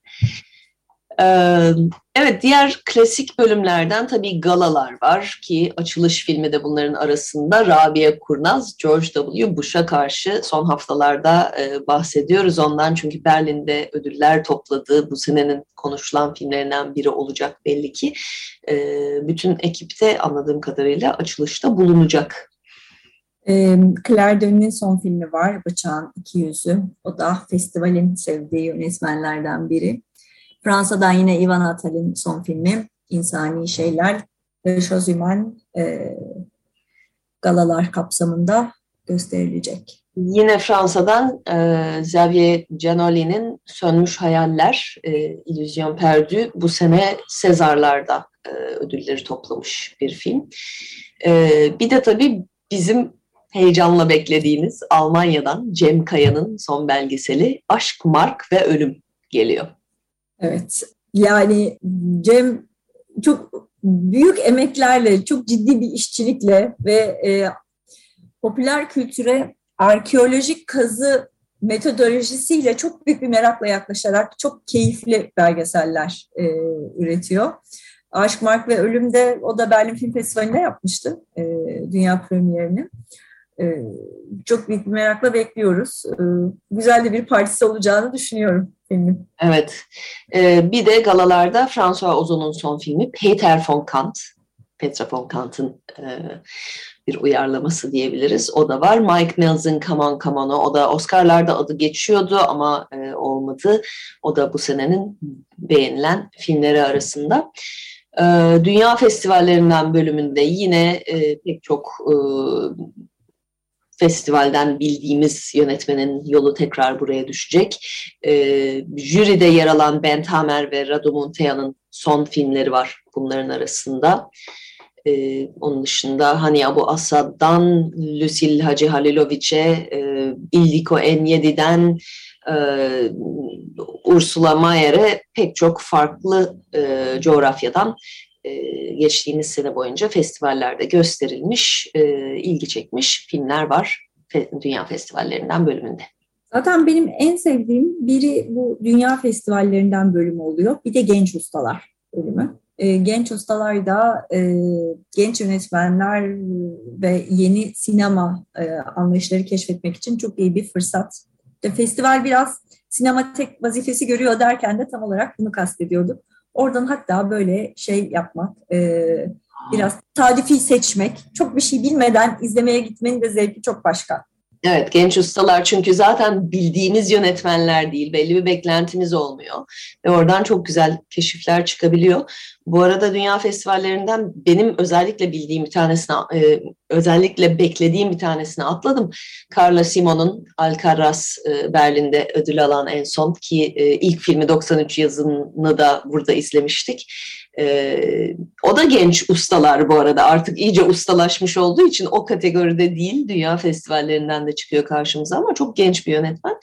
Evet, diğer klasik bölümlerden tabii galalar var ki açılış filmi de bunların arasında Rabia Kurnaz, George W. Bush'a karşı son haftalarda bahsediyoruz ondan çünkü Berlin'de ödüller topladığı bu senenin konuşulan filmlerinden biri olacak belli ki. Bütün ekipte anladığım kadarıyla açılışta bulunacak. Claire Denis'in son filmi var, Bıçağın İki Yüzü. O da festivalin sevdiği yönetmenlerden biri. Fransa'dan yine Ivan Atal'in son filmi İnsani Şeyler ve Şozimen e, galalar kapsamında gösterilecek. Yine Fransa'dan e, Xavier Giannoli'nin Sönmüş Hayaller, e, İllüzyon Perdü bu sene Sezarlar'da e, ödülleri toplamış bir film. E, bir de tabii bizim heyecanla beklediğimiz Almanya'dan Cem Kaya'nın son belgeseli Aşk, Mark ve Ölüm geliyor. Evet. Yani Cem çok büyük emeklerle, çok ciddi bir işçilikle ve e, popüler kültüre arkeolojik kazı metodolojisiyle çok büyük bir merakla yaklaşarak çok keyifli belgeseller e, üretiyor. Aşk, Mark ve Ölüm'de o da Berlin Film Festivali'nde yapmıştı e, dünya premierini. E, çok büyük bir merakla bekliyoruz. E, güzel de bir partisi olacağını düşünüyorum filmin. Evet. E, bir de galalarda François Ozon'un son filmi Peter von Kant. Petra von Kant'ın e, bir uyarlaması diyebiliriz. O da var. Mike Mills'ın Come On Come On'u. O da Oscar'larda adı geçiyordu ama e, olmadı. O da bu senenin beğenilen filmleri arasında. Dünya festivallerinden bölümünde yine e, pek çok festivalden bildiğimiz yönetmenin yolu tekrar buraya düşecek. E, jüride yer alan Ben Hamer ve Radu Muntea'nın son filmleri var bunların arasında. E, onun dışında hani Abu Asad'dan Lucille Hacı Halilovic'e, e, Ildiko Enyedi'den e, Ursula Mayer'e pek çok farklı e, coğrafyadan e, geçtiğimiz sene boyunca festivallerde gösterilmiş, e, ilgi çekmiş filmler var dünya festivallerinden bölümünde. Zaten benim en sevdiğim biri bu dünya festivallerinden bölümü oluyor. Bir de genç ustalar bölümü. E, genç ustalar da genç yönetmenler ve yeni sinema anlayışları keşfetmek için çok iyi bir fırsat. festival biraz sinema tek vazifesi görüyor derken de tam olarak bunu kastediyorduk Oradan hatta böyle şey yapmak, e, biraz tarifi seçmek, çok bir şey bilmeden izlemeye gitmenin de zevki çok başka. Evet genç ustalar çünkü zaten bildiğimiz yönetmenler değil. Belli bir beklentimiz olmuyor. Ve oradan çok güzel keşifler çıkabiliyor. Bu arada dünya festivallerinden benim özellikle bildiğim bir tanesine, e, özellikle beklediğim bir tanesine atladım. Carla Simon'un Alcaraz e, Berlin'de ödül alan en son ki e, ilk filmi 93 yazını da burada izlemiştik. Ee, o da genç ustalar bu arada artık iyice ustalaşmış olduğu için o kategoride değil dünya festivallerinden de çıkıyor karşımıza ama çok genç bir yönetmen.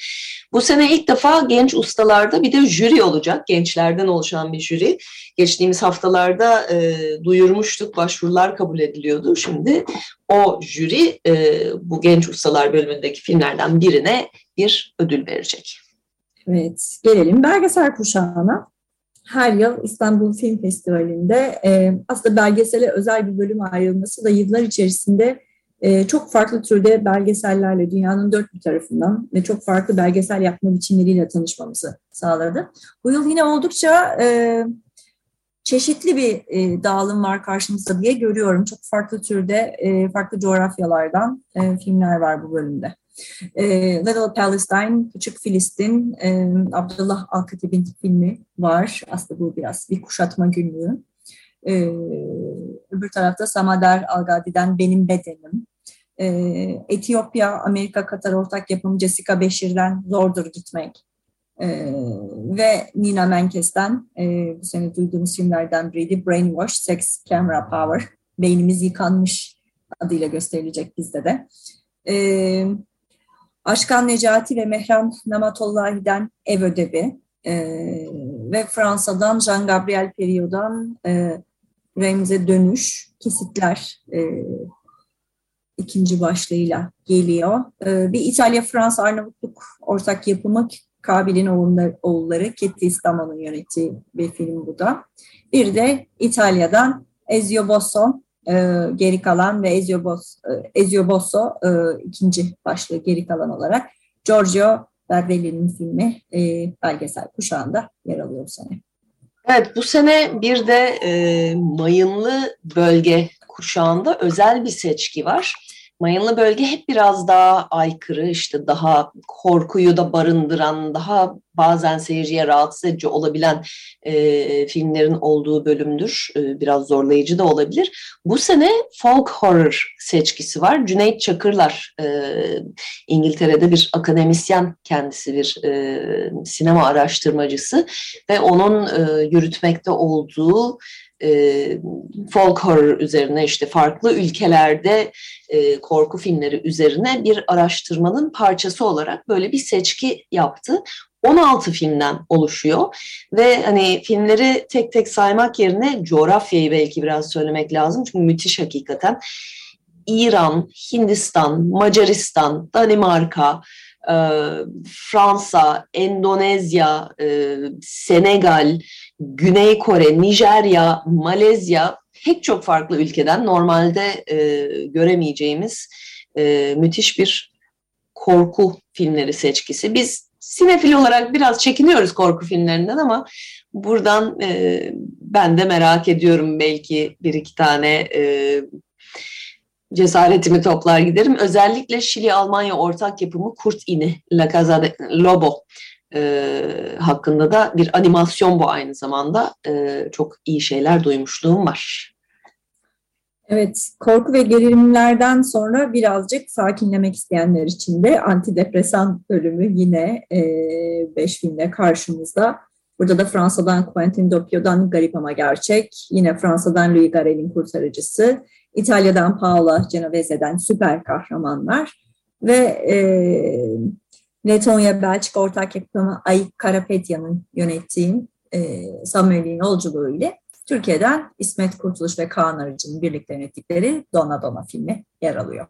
Bu sene ilk defa genç ustalarda bir de jüri olacak gençlerden oluşan bir jüri. Geçtiğimiz haftalarda e, duyurmuştuk başvurular kabul ediliyordu. Şimdi o jüri e, bu genç ustalar bölümündeki filmlerden birine bir ödül verecek. Evet, gelelim belgesel kuşağına her yıl İstanbul Film Festivali'nde e, aslında belgesele özel bir bölüm ayrılması da yıllar içerisinde e, çok farklı türde belgesellerle dünyanın dört bir tarafından ve çok farklı belgesel yapma biçimleriyle tanışmamızı sağladı. Bu yıl yine oldukça e, çeşitli bir e, dağılım var karşımızda diye görüyorum. Çok farklı türde, e, farklı coğrafyalardan e, filmler var bu bölümde. E, Little Palestine, Küçük Filistin, e, Abdullah Alkatib'in filmi var. Aslında bu biraz bir kuşatma günlüğü. E, öbür tarafta Samadar Algadi'den Benim Bedenim. E, Etiyopya, Amerika, Katar ortak yapım Jessica Beşir'den Zordur Gitmek. E, ve Nina Menkes'ten e, bu sene duyduğumuz filmlerden biriydi. Brainwash, Sex, Camera Power. Beynimiz yıkanmış adıyla gösterilecek bizde de. E, Aşkan Necati ve Mehram Namatollahi'den Ev Ödevi e, ve Fransa'dan Jean-Gabriel Perriot'dan e, Remze Dönüş kesitler e, ikinci başlığıyla geliyor. E, bir İtalya-Fransa-Arnavutluk ortak yapımı Kabil'in oğulları, oğulları Ketty İstanbul'un yönettiği bir film bu da. Bir de İtalya'dan Ezio Bosso e, geri kalan ve Ezio, Bos, e, Ezio Bosso e, ikinci başlığı geri kalan olarak Giorgio Barbelli'nin filmi e, belgesel kuşağında yer alıyor bu sene. Evet bu sene bir de e, mayınlı bölge kuşağında özel bir seçki var. Mayınlı bölge hep biraz daha aykırı, işte daha korkuyu da barındıran, daha bazen seyirciye rahatsız edici olabilen e, filmlerin olduğu bölümdür. E, biraz zorlayıcı da olabilir. Bu sene folk horror seçkisi var. Cüneyt Çakırlar, e, İngiltere'de bir akademisyen kendisi bir e, sinema araştırmacısı ve onun e, yürütmekte olduğu e, folk horror üzerine işte farklı ülkelerde e, korku filmleri üzerine bir araştırmanın parçası olarak böyle bir seçki yaptı. 16 filmden oluşuyor ve hani filmleri tek tek saymak yerine coğrafyayı belki biraz söylemek lazım çünkü müthiş hakikaten. İran, Hindistan, Macaristan, Danimarka, e, Fransa, Endonezya, e, Senegal, Güney Kore, Nijerya, Malezya pek çok farklı ülkeden normalde e, göremeyeceğimiz e, müthiş bir korku filmleri seçkisi. Biz sinefil olarak biraz çekiniyoruz korku filmlerinden ama buradan e, ben de merak ediyorum belki bir iki tane e, cesaretimi toplar giderim. Özellikle Şili-Almanya ortak yapımı Kurt İni, La Casa de Lobo e, hakkında da bir animasyon bu aynı zamanda. E, çok iyi şeyler duymuşluğum var. Evet, korku ve gerilimlerden sonra birazcık sakinlemek isteyenler için de antidepresan bölümü yine e, beş filmle karşımızda. Burada da Fransa'dan Quentin Doppio'dan Garip Ama Gerçek, yine Fransa'dan Louis Garrel'in Kurtarıcısı, İtalya'dan Paola Genovese'den Süper Kahramanlar ve e, Letonya Belçika ortak yapımı Ayık Karapetya'nın yönettiği e, Samuel'in yolculuğu ile Türkiye'den İsmet Kurtuluş ve Kaan Arıcı'nın birlikte yönettikleri Dona Dona filmi yer alıyor.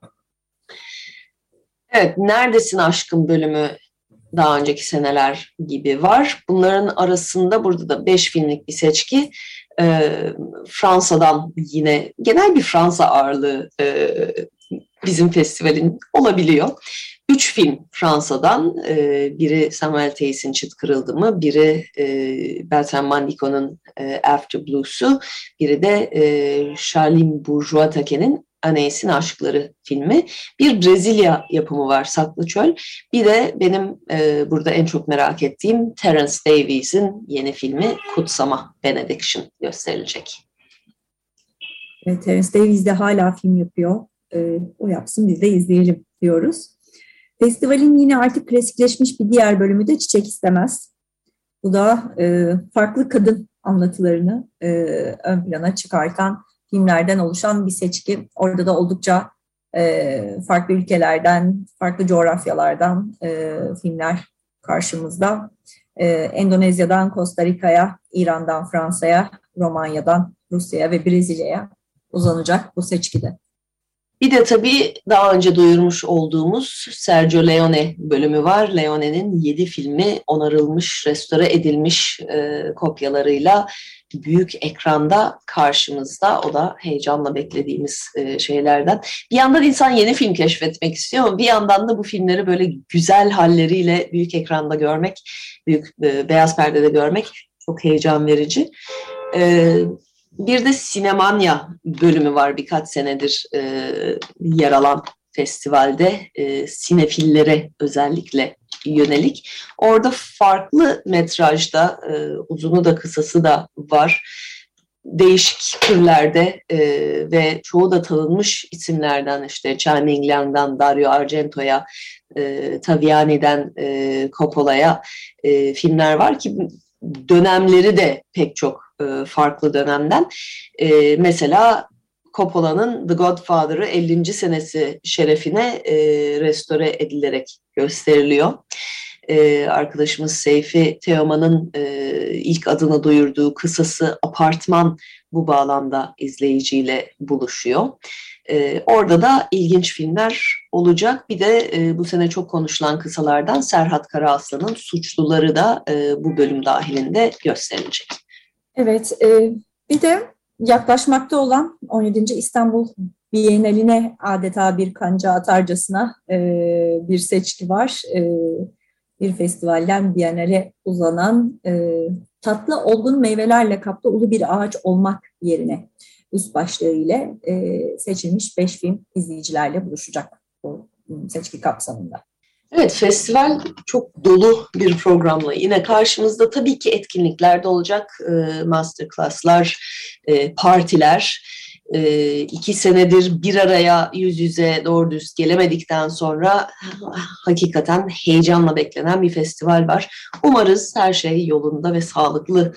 Evet, Neredesin Aşkım bölümü daha önceki seneler gibi var. Bunların arasında burada da beş filmlik bir seçki. Ee, Fransa'dan yine genel bir Fransa ağırlığı e, bizim festivalin olabiliyor. Üç film Fransa'dan, e, biri Samuel Teysin Çıt Kırıldı mı, biri e, Bertrand Mandico'nun e, After Blues'u, biri de Charlene Bourgeois Taken'in Anais'in Aşkları filmi. Bir Brezilya yapımı var Saklı Çöl. Bir de benim e, burada en çok merak ettiğim Terence Davies'in yeni filmi Kutsama Benediction gösterilecek. Terence Davies de hala film yapıyor. E, o yapsın biz de izleyelim diyoruz. Festivalin yine artık klasikleşmiş bir diğer bölümü de Çiçek İstemez. Bu da e, farklı kadın anlatılarını e, ön plana çıkartan filmlerden oluşan bir seçki. Orada da oldukça e, farklı ülkelerden, farklı coğrafyalardan e, filmler karşımızda. E, Endonezya'dan Costa Rica'ya, İran'dan Fransa'ya, Romanya'dan Rusya'ya ve Brezilya'ya uzanacak bu seçkide. Bir de tabii daha önce duyurmuş olduğumuz Sergio Leone bölümü var. Leone'nin yedi filmi onarılmış, restore edilmiş e, kopyalarıyla büyük ekranda karşımızda. O da heyecanla beklediğimiz e, şeylerden. Bir yandan insan yeni film keşfetmek istiyor ama bir yandan da bu filmleri böyle güzel halleriyle büyük ekranda görmek, büyük e, beyaz perdede görmek çok heyecan verici. E, bir de Sinemanya bölümü var birkaç senedir e, yer alan festivalde e, sinefillere özellikle yönelik. Orada farklı metrajda e, uzunu da kısası da var. Değişik türlerde e, ve çoğu da tanınmış isimlerden işte Chan Ming-liang'dan Dario Argento'ya, e, Taviani'den e, Coppola'ya e, filmler var ki dönemleri de pek çok e, farklı dönemden. E, mesela Coppola'nın The Godfather'ı 50. senesi şerefine e, restore edilerek gösteriliyor. Arkadaşımız Seyfi Teoman'ın e, ilk adını duyurduğu kısası Apartman bu bağlamda izleyiciyle buluşuyor. Ee, orada da ilginç filmler olacak. Bir de e, bu sene çok konuşulan kısalardan Serhat Karaaslan'ın Suçluları da e, bu bölüm dahilinde gösterilecek. Evet, e, bir de yaklaşmakta olan 17. İstanbul Biyenaline adeta bir kanca atarcasına e, bir seçki var. E, bir festivalden Biennale uzanan e, tatlı olgun meyvelerle kaplı ulu bir ağaç olmak yerine üst başlığı ile e, seçilmiş beş film izleyicilerle buluşacak bu seçki kapsamında. Evet, festival çok dolu bir programla yine karşımızda. Tabii ki etkinlikler de olacak, e, masterclasslar, e, partiler. E, iki senedir bir araya yüz yüze doğru düz gelemedikten sonra hakikaten heyecanla beklenen bir festival var. Umarız her şey yolunda ve sağlıklı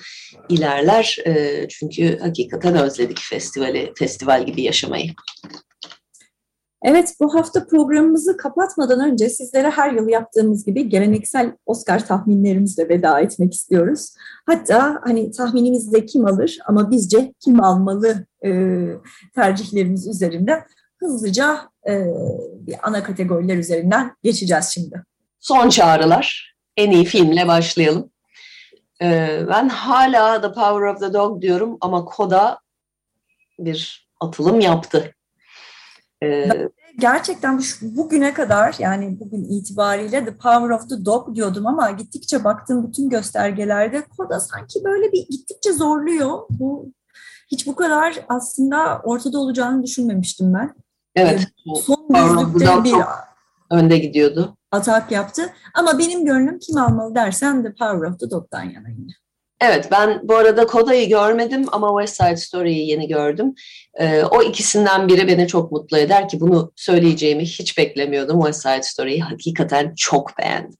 ilerler. E, çünkü hakikaten özledik festivali, festival gibi yaşamayı. Evet, bu hafta programımızı kapatmadan önce sizlere her yıl yaptığımız gibi geleneksel Oscar tahminlerimizle veda etmek istiyoruz. Hatta hani tahminimizde kim alır ama bizce kim almalı e, tercihlerimiz üzerinden hızlıca e, bir ana kategoriler üzerinden geçeceğiz şimdi. Son çağrılar. En iyi filmle başlayalım. E, ben hala The Power of the Dog diyorum ama Koda bir atılım yaptı. Ee, gerçekten bugüne kadar yani bugün itibariyle The Power of the Dog diyordum ama gittikçe baktığım bütün göstergelerde Koda sanki böyle bir gittikçe zorluyor. Bu hiç bu kadar aslında ortada olacağını düşünmemiştim ben. Evet. Ee, son düzlükte bir önde gidiyordu. Atak yaptı. Ama benim gönlüm kim almalı dersen The Power of the Dog'dan yana yine. Evet ben bu arada Koda'yı görmedim ama West Side Story'yi yeni gördüm. Ee, o ikisinden biri beni çok mutlu eder ki bunu söyleyeceğimi hiç beklemiyordum. West Side Story'yi hakikaten çok beğendim.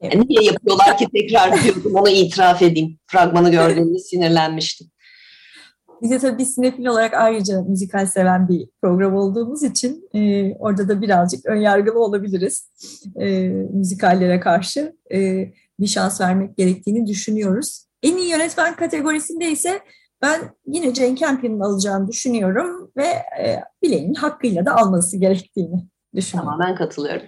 Evet. Yani niye yapıyorlar ki tekrar *laughs* diyordum onu itiraf edeyim. Fragmanı gördüğümde sinirlenmiştim. Biz de tabii sinefil olarak ayrıca müzikal seven bir program olduğumuz için e, orada da birazcık önyargılı olabiliriz e, müzikallere karşı. E, bir şans vermek gerektiğini düşünüyoruz. En iyi yönetmen kategorisinde ise ben yine Jane Campion'ın alacağını düşünüyorum ve e, bileğinin hakkıyla da alması gerektiğini düşünüyorum. Tamamen katılıyorum.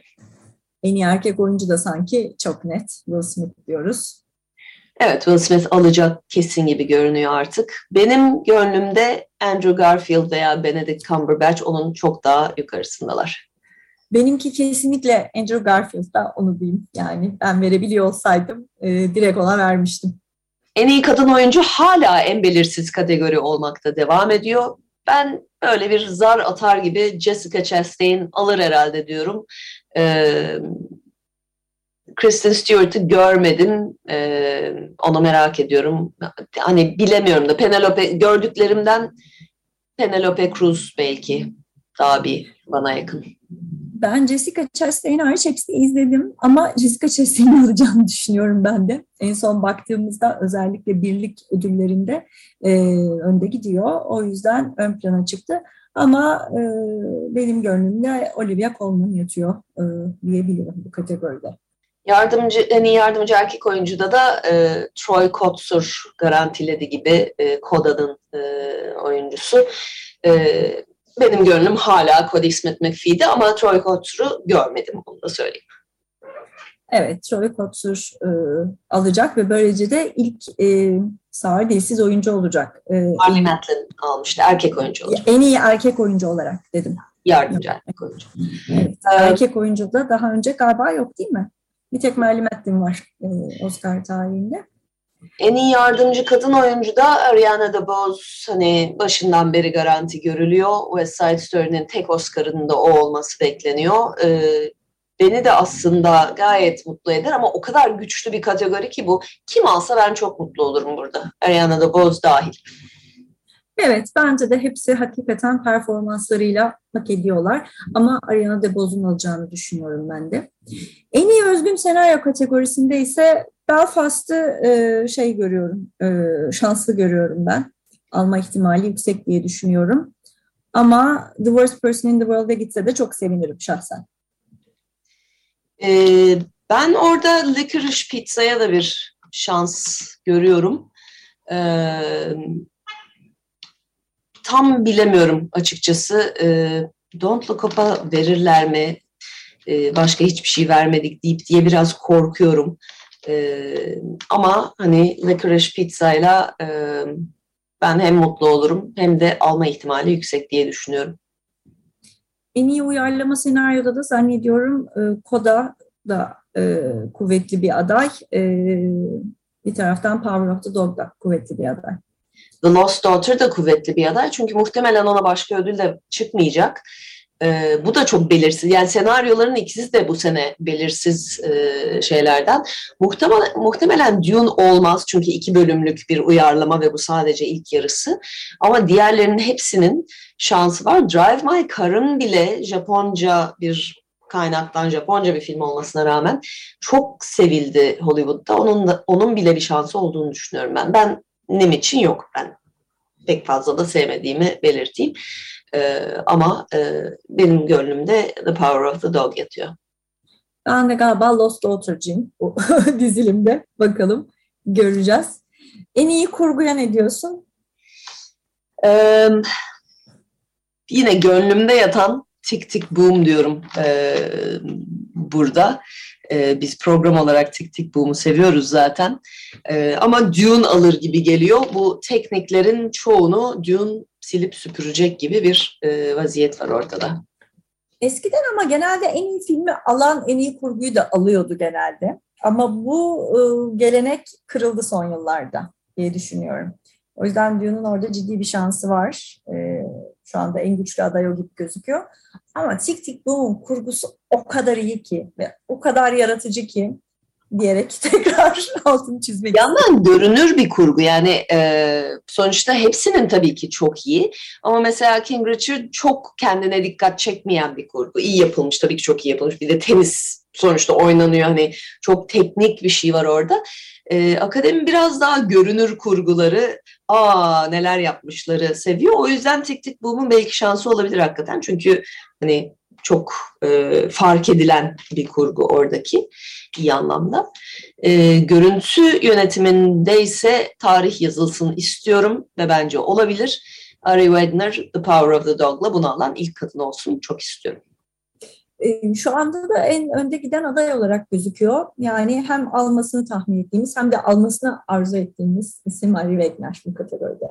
En iyi erkek oyuncu da sanki çok net Will Smith diyoruz. Evet Will Smith alacak kesin gibi görünüyor artık. Benim gönlümde Andrew Garfield veya Benedict Cumberbatch onun çok daha yukarısındalar. Benimki kesinlikle Andrew Garfield'da onu diyeyim. Yani ben verebiliyor olsaydım e, direkt ona vermiştim. En iyi kadın oyuncu hala en belirsiz kategori olmakta devam ediyor. Ben öyle bir zar atar gibi Jessica Chastain alır herhalde diyorum. Ee, Kristen Stewart'ı görmedim. Ee, onu merak ediyorum. Hani bilemiyorum da Penelope gördüklerimden Penelope Cruz belki daha bir bana yakın. Ben Jessica Chastain'i hariç hepsini izledim ama Jessica Chastain'i *laughs* alacağını düşünüyorum ben de. En son baktığımızda özellikle birlik ödüllerinde e, önde gidiyor. O yüzden ön plana çıktı. Ama e, benim gönlümde Olivia Colman yatıyor e, diyebilirim bu kategoride. Yardımcı, en iyi yardımcı erkek oyuncuda da e, Troy Kotsur garantiledi gibi e, Koda'nın e, oyuncusu. E, benim gönlüm hala Cody Smith McPhee'de ama Troy Kotsur'u görmedim onu da söyleyeyim. Evet, Troy Kotsur e, alacak ve böylece de ilk e, sağır dilsiz oyuncu olacak. E, Marley Matlin almıştı, erkek oyuncu olacak. En iyi erkek oyuncu olarak dedim. Yardımcı erkek oyuncu. Evet, ee, erkek oyuncu da daha önce galiba yok değil mi? Bir tek Marley Matlin var e, Oscar tarihinde. En iyi yardımcı kadın oyuncu da Ariana DeBose hani başından beri garanti görülüyor. West Side Story'nin tek Oscar'ının da o olması bekleniyor. Ee, beni de aslında gayet mutlu eder ama o kadar güçlü bir kategori ki bu. Kim alsa ben çok mutlu olurum burada. Ariana DeBose dahil. Evet, bence de hepsi hakikaten performanslarıyla hak ediyorlar. Ama Ariana DeBose'un alacağını düşünüyorum ben de. En iyi özgün senaryo kategorisinde ise Belfast'ı e, şey görüyorum, e, şanslı görüyorum ben. Alma ihtimali yüksek diye düşünüyorum. Ama The Worst Person in the World'e gitse de çok sevinirim şahsen. Ee, ben orada Licorice Pizza'ya da bir şans görüyorum. Ee, tam bilemiyorum açıkçası. Ee, Don't Look Up'a verirler mi? Ee, başka hiçbir şey vermedik deyip diye biraz korkuyorum. Ee, ama hani licorice pizzayla e, ben hem mutlu olurum hem de alma ihtimali yüksek diye düşünüyorum. En iyi uyarlama senaryoda da zannediyorum e, Koda da e, kuvvetli bir aday. E, bir taraftan Power of the Dog da kuvvetli bir aday. The Lost Daughter da kuvvetli bir aday. Çünkü muhtemelen ona başka ödül de çıkmayacak. E, bu da çok belirsiz. Yani senaryoların ikisi de bu sene belirsiz e, şeylerden. Muhtemelen, muhtemelen Dune olmaz çünkü iki bölümlük bir uyarlama ve bu sadece ilk yarısı. Ama diğerlerinin hepsinin şansı var. Drive My Car'ın bile Japonca bir kaynaktan Japonca bir film olmasına rağmen çok sevildi Hollywood'da. Onun da, onun bile bir şansı olduğunu düşünüyorum ben. Ben nem için yok. Ben pek fazla da sevmediğimi belirteyim. E, ama e, benim gönlümde The Power of the Dog yatıyor. Ben de galiba Lost Daughter'cıyım bu *laughs* dizilimde. Bakalım göreceğiz. En iyi kurguya ne diyorsun? Ee, yine gönlümde yatan Tik Tik Boom diyorum e, burada. E, biz program olarak Tik Tik Boom'u seviyoruz zaten. E, ama Dune alır gibi geliyor. Bu tekniklerin çoğunu Dune silip süpürecek gibi bir e, vaziyet var ortada. Eskiden ama genelde en iyi filmi alan en iyi kurguyu da alıyordu genelde. Ama bu e, gelenek kırıldı son yıllarda diye düşünüyorum. O yüzden Dune'un orada ciddi bir şansı var. E, şu anda en güçlü aday o gibi gözüküyor. Ama Tik Tik Boom kurgusu o kadar iyi ki ve o kadar yaratıcı ki diyerek *laughs* tekrar altını çizmek Yandan görünür bir kurgu yani e, sonuçta hepsinin tabii ki çok iyi ama mesela King Richard çok kendine dikkat çekmeyen bir kurgu. İyi yapılmış tabii ki çok iyi yapılmış bir de temiz sonuçta oynanıyor hani çok teknik bir şey var orada. E, akademi biraz daha görünür kurguları aa neler yapmışları seviyor. O yüzden Tik Tik Boom'un belki şansı olabilir hakikaten. Çünkü hani çok e, fark edilen bir kurgu oradaki iyi anlamda. E, görüntü yönetiminde ise tarih yazılsın istiyorum ve bence olabilir. Ari Wegner The Power of the Dog'la bunu alan ilk kadın olsun çok istiyorum. E, şu anda da en önde giden aday olarak gözüküyor. Yani hem almasını tahmin ettiğimiz hem de almasını arzu ettiğimiz isim Ari Wegner bu kategoride.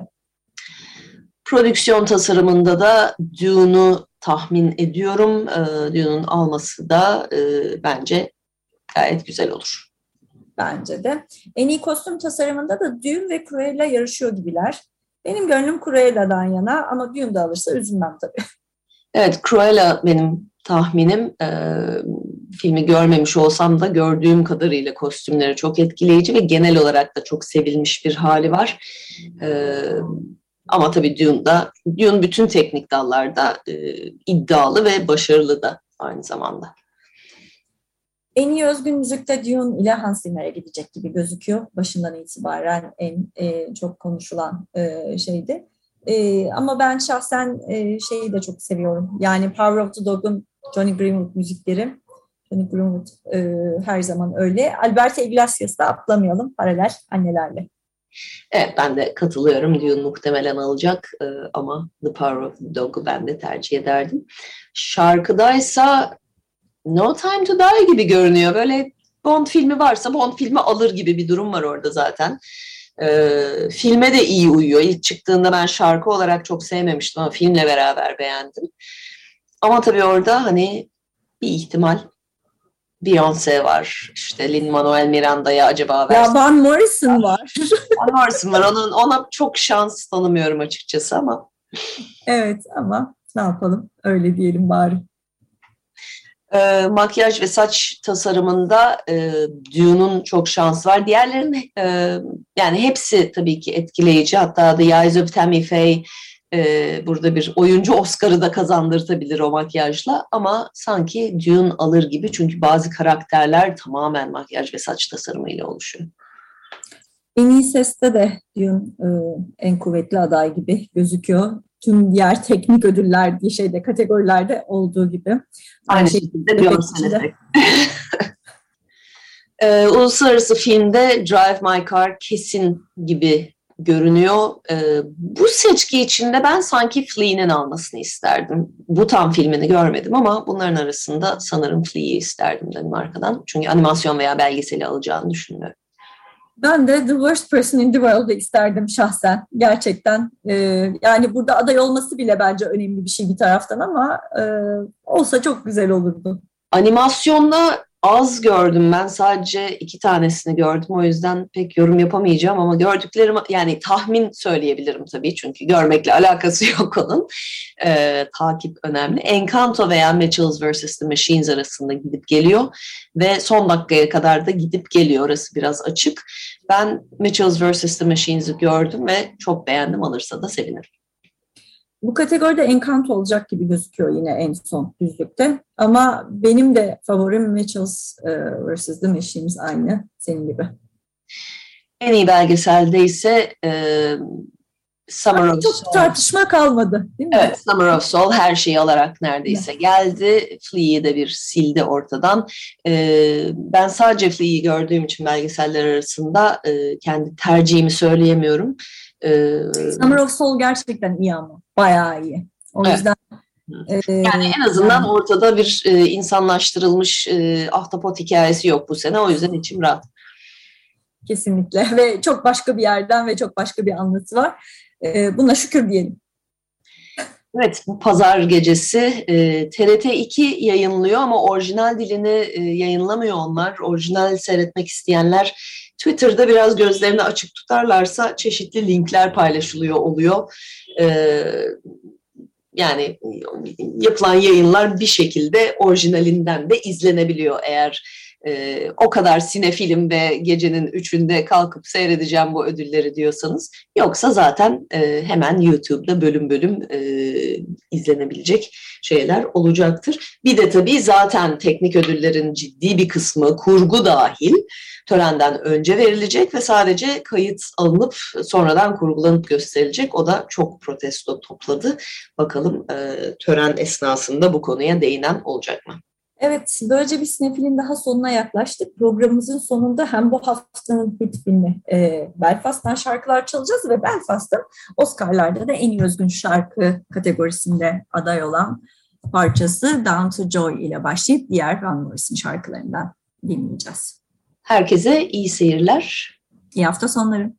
Prodüksiyon tasarımında da Dune'u tahmin ediyorum. E, Dune'un alması da e, bence gayet güzel olur. Bence de. En iyi kostüm tasarımında da Dune ve Cruella yarışıyor gibiler. Benim gönlüm Cruella'dan yana ama Dune de alırsa üzülmem tabii. Evet, Cruella benim tahminim. E, filmi görmemiş olsam da gördüğüm kadarıyla kostümleri çok etkileyici ve genel olarak da çok sevilmiş bir hali var. E, ama tabii Dune'da, Dune bütün teknik dallarda e, iddialı ve başarılı da aynı zamanda. En iyi özgün müzikte Dune ile Hans Zimmer'e gidecek gibi gözüküyor. Başından itibaren en e, çok konuşulan e, şeydi. E, ama ben şahsen e, şeyi de çok seviyorum. Yani Power of the Dog'un Johnny Greenwood müzikleri. Johnny Greenwood e, her zaman öyle. Alberto Iglesias'ı da atlamayalım paralel annelerle. Evet ben de katılıyorum. Dune muhtemelen alacak e, ama The Power of the Dog'u ben de tercih ederdim. Şarkıdaysa No Time to Die gibi görünüyor. Böyle Bond filmi varsa Bond filmi alır gibi bir durum var orada zaten. Ee, filme de iyi uyuyor. İlk çıktığında ben şarkı olarak çok sevmemiştim ama filmle beraber beğendim. Ama tabii orada hani bir ihtimal Beyoncé var. İşte Lin-Manuel Miranda'ya acaba versin. Ya Van Morrison var. *laughs* Van Morrison var. Onun, ona çok şans tanımıyorum açıkçası ama. Evet ama ne yapalım öyle diyelim bari. E, makyaj ve saç tasarımında e, Dune'un çok şans var. Diğerlerinin e, yani hepsi tabii ki etkileyici. Hatta The Eyes of Tammy Faye e, burada bir oyuncu Oscar'ı da kazandırtabilir o makyajla. Ama sanki Dune alır gibi çünkü bazı karakterler tamamen makyaj ve saç tasarımıyla oluşuyor. En iyi seste de Dune e, en kuvvetli aday gibi gözüküyor tüm diğer teknik ödüller diye şeyde kategorilerde olduğu gibi. Aynı şekilde Beyoncé'de. *laughs* ee, uluslararası filmde Drive My Car kesin gibi görünüyor. Ee, bu seçki içinde ben sanki Flea'nin almasını isterdim. Bu tam filmini görmedim ama bunların arasında sanırım Flea'yı isterdim Danimarka'dan. Çünkü animasyon veya belgeseli alacağını düşünüyorum. Ben de The Worst Person in the World'ı isterdim şahsen. Gerçekten. E, yani burada aday olması bile bence önemli bir şey bir taraftan ama e, olsa çok güzel olurdu. Animasyonda az gördüm ben. Sadece iki tanesini gördüm. O yüzden pek yorum yapamayacağım ama gördüklerim yani tahmin söyleyebilirim tabii. Çünkü görmekle alakası *laughs* yok onun. Ee, takip önemli. Encanto veya Mitchells vs. The Machines arasında gidip geliyor. Ve son dakikaya kadar da gidip geliyor. Orası biraz açık. Ben Mitchells vs. The Machines'i gördüm ve çok beğendim. Alırsa da sevinirim bu kategoride Encanto olacak gibi gözüküyor yine en son düzlükte. Ama benim de favorim Mitchells e, vs. The Machines aynı senin gibi. En iyi belgeselde ise e, Summer of Çok Soul. tartışma kalmadı değil mi? Evet, Summer of Soul her şeyi alarak neredeyse evet. geldi. Flea'yı de bir sildi ortadan. Ee, ben sadece Flea'yı gördüğüm için belgeseller arasında e, kendi tercihimi söyleyemiyorum. Ee, Summer of Soul gerçekten iyi ama. Bayağı iyi. O evet. yüzden e, yani en azından yani, ortada bir e, insanlaştırılmış e, ahtapot hikayesi yok bu sene. O yüzden içim rahat. Kesinlikle ve çok başka bir yerden ve çok başka bir anlatı var. E, buna şükür diyelim. Evet, bu pazar gecesi e, TRT 2 yayınlıyor ama orijinal dilini e, yayınlamıyor onlar. Orijinal seyretmek isteyenler Twitter'da biraz gözlerini açık tutarlarsa çeşitli linkler paylaşılıyor oluyor. Ee, yani yapılan yayınlar bir şekilde orijinalinden de izlenebiliyor eğer e, o kadar sinefilim ve gecenin üçünde kalkıp seyredeceğim bu ödülleri diyorsanız. Yoksa zaten e, hemen YouTube'da bölüm bölüm e, izlenebilecek şeyler olacaktır. Bir de tabii zaten teknik ödüllerin ciddi bir kısmı kurgu dahil törenden önce verilecek ve sadece kayıt alınıp sonradan kurgulanıp gösterilecek. O da çok protesto topladı. Bakalım e, tören esnasında bu konuya değinen olacak mı? Evet, böylece bir sinefilin daha sonuna yaklaştık. Programımızın sonunda hem bu haftanın hit filmi e, Belfast'tan şarkılar çalacağız ve Belfast'ın Oscar'larda da en iyi özgün şarkı kategorisinde aday olan parçası Down to Joy ile başlayıp diğer Van Morrison şarkılarından dinleyeceğiz. Herkese iyi seyirler. İyi hafta sonları.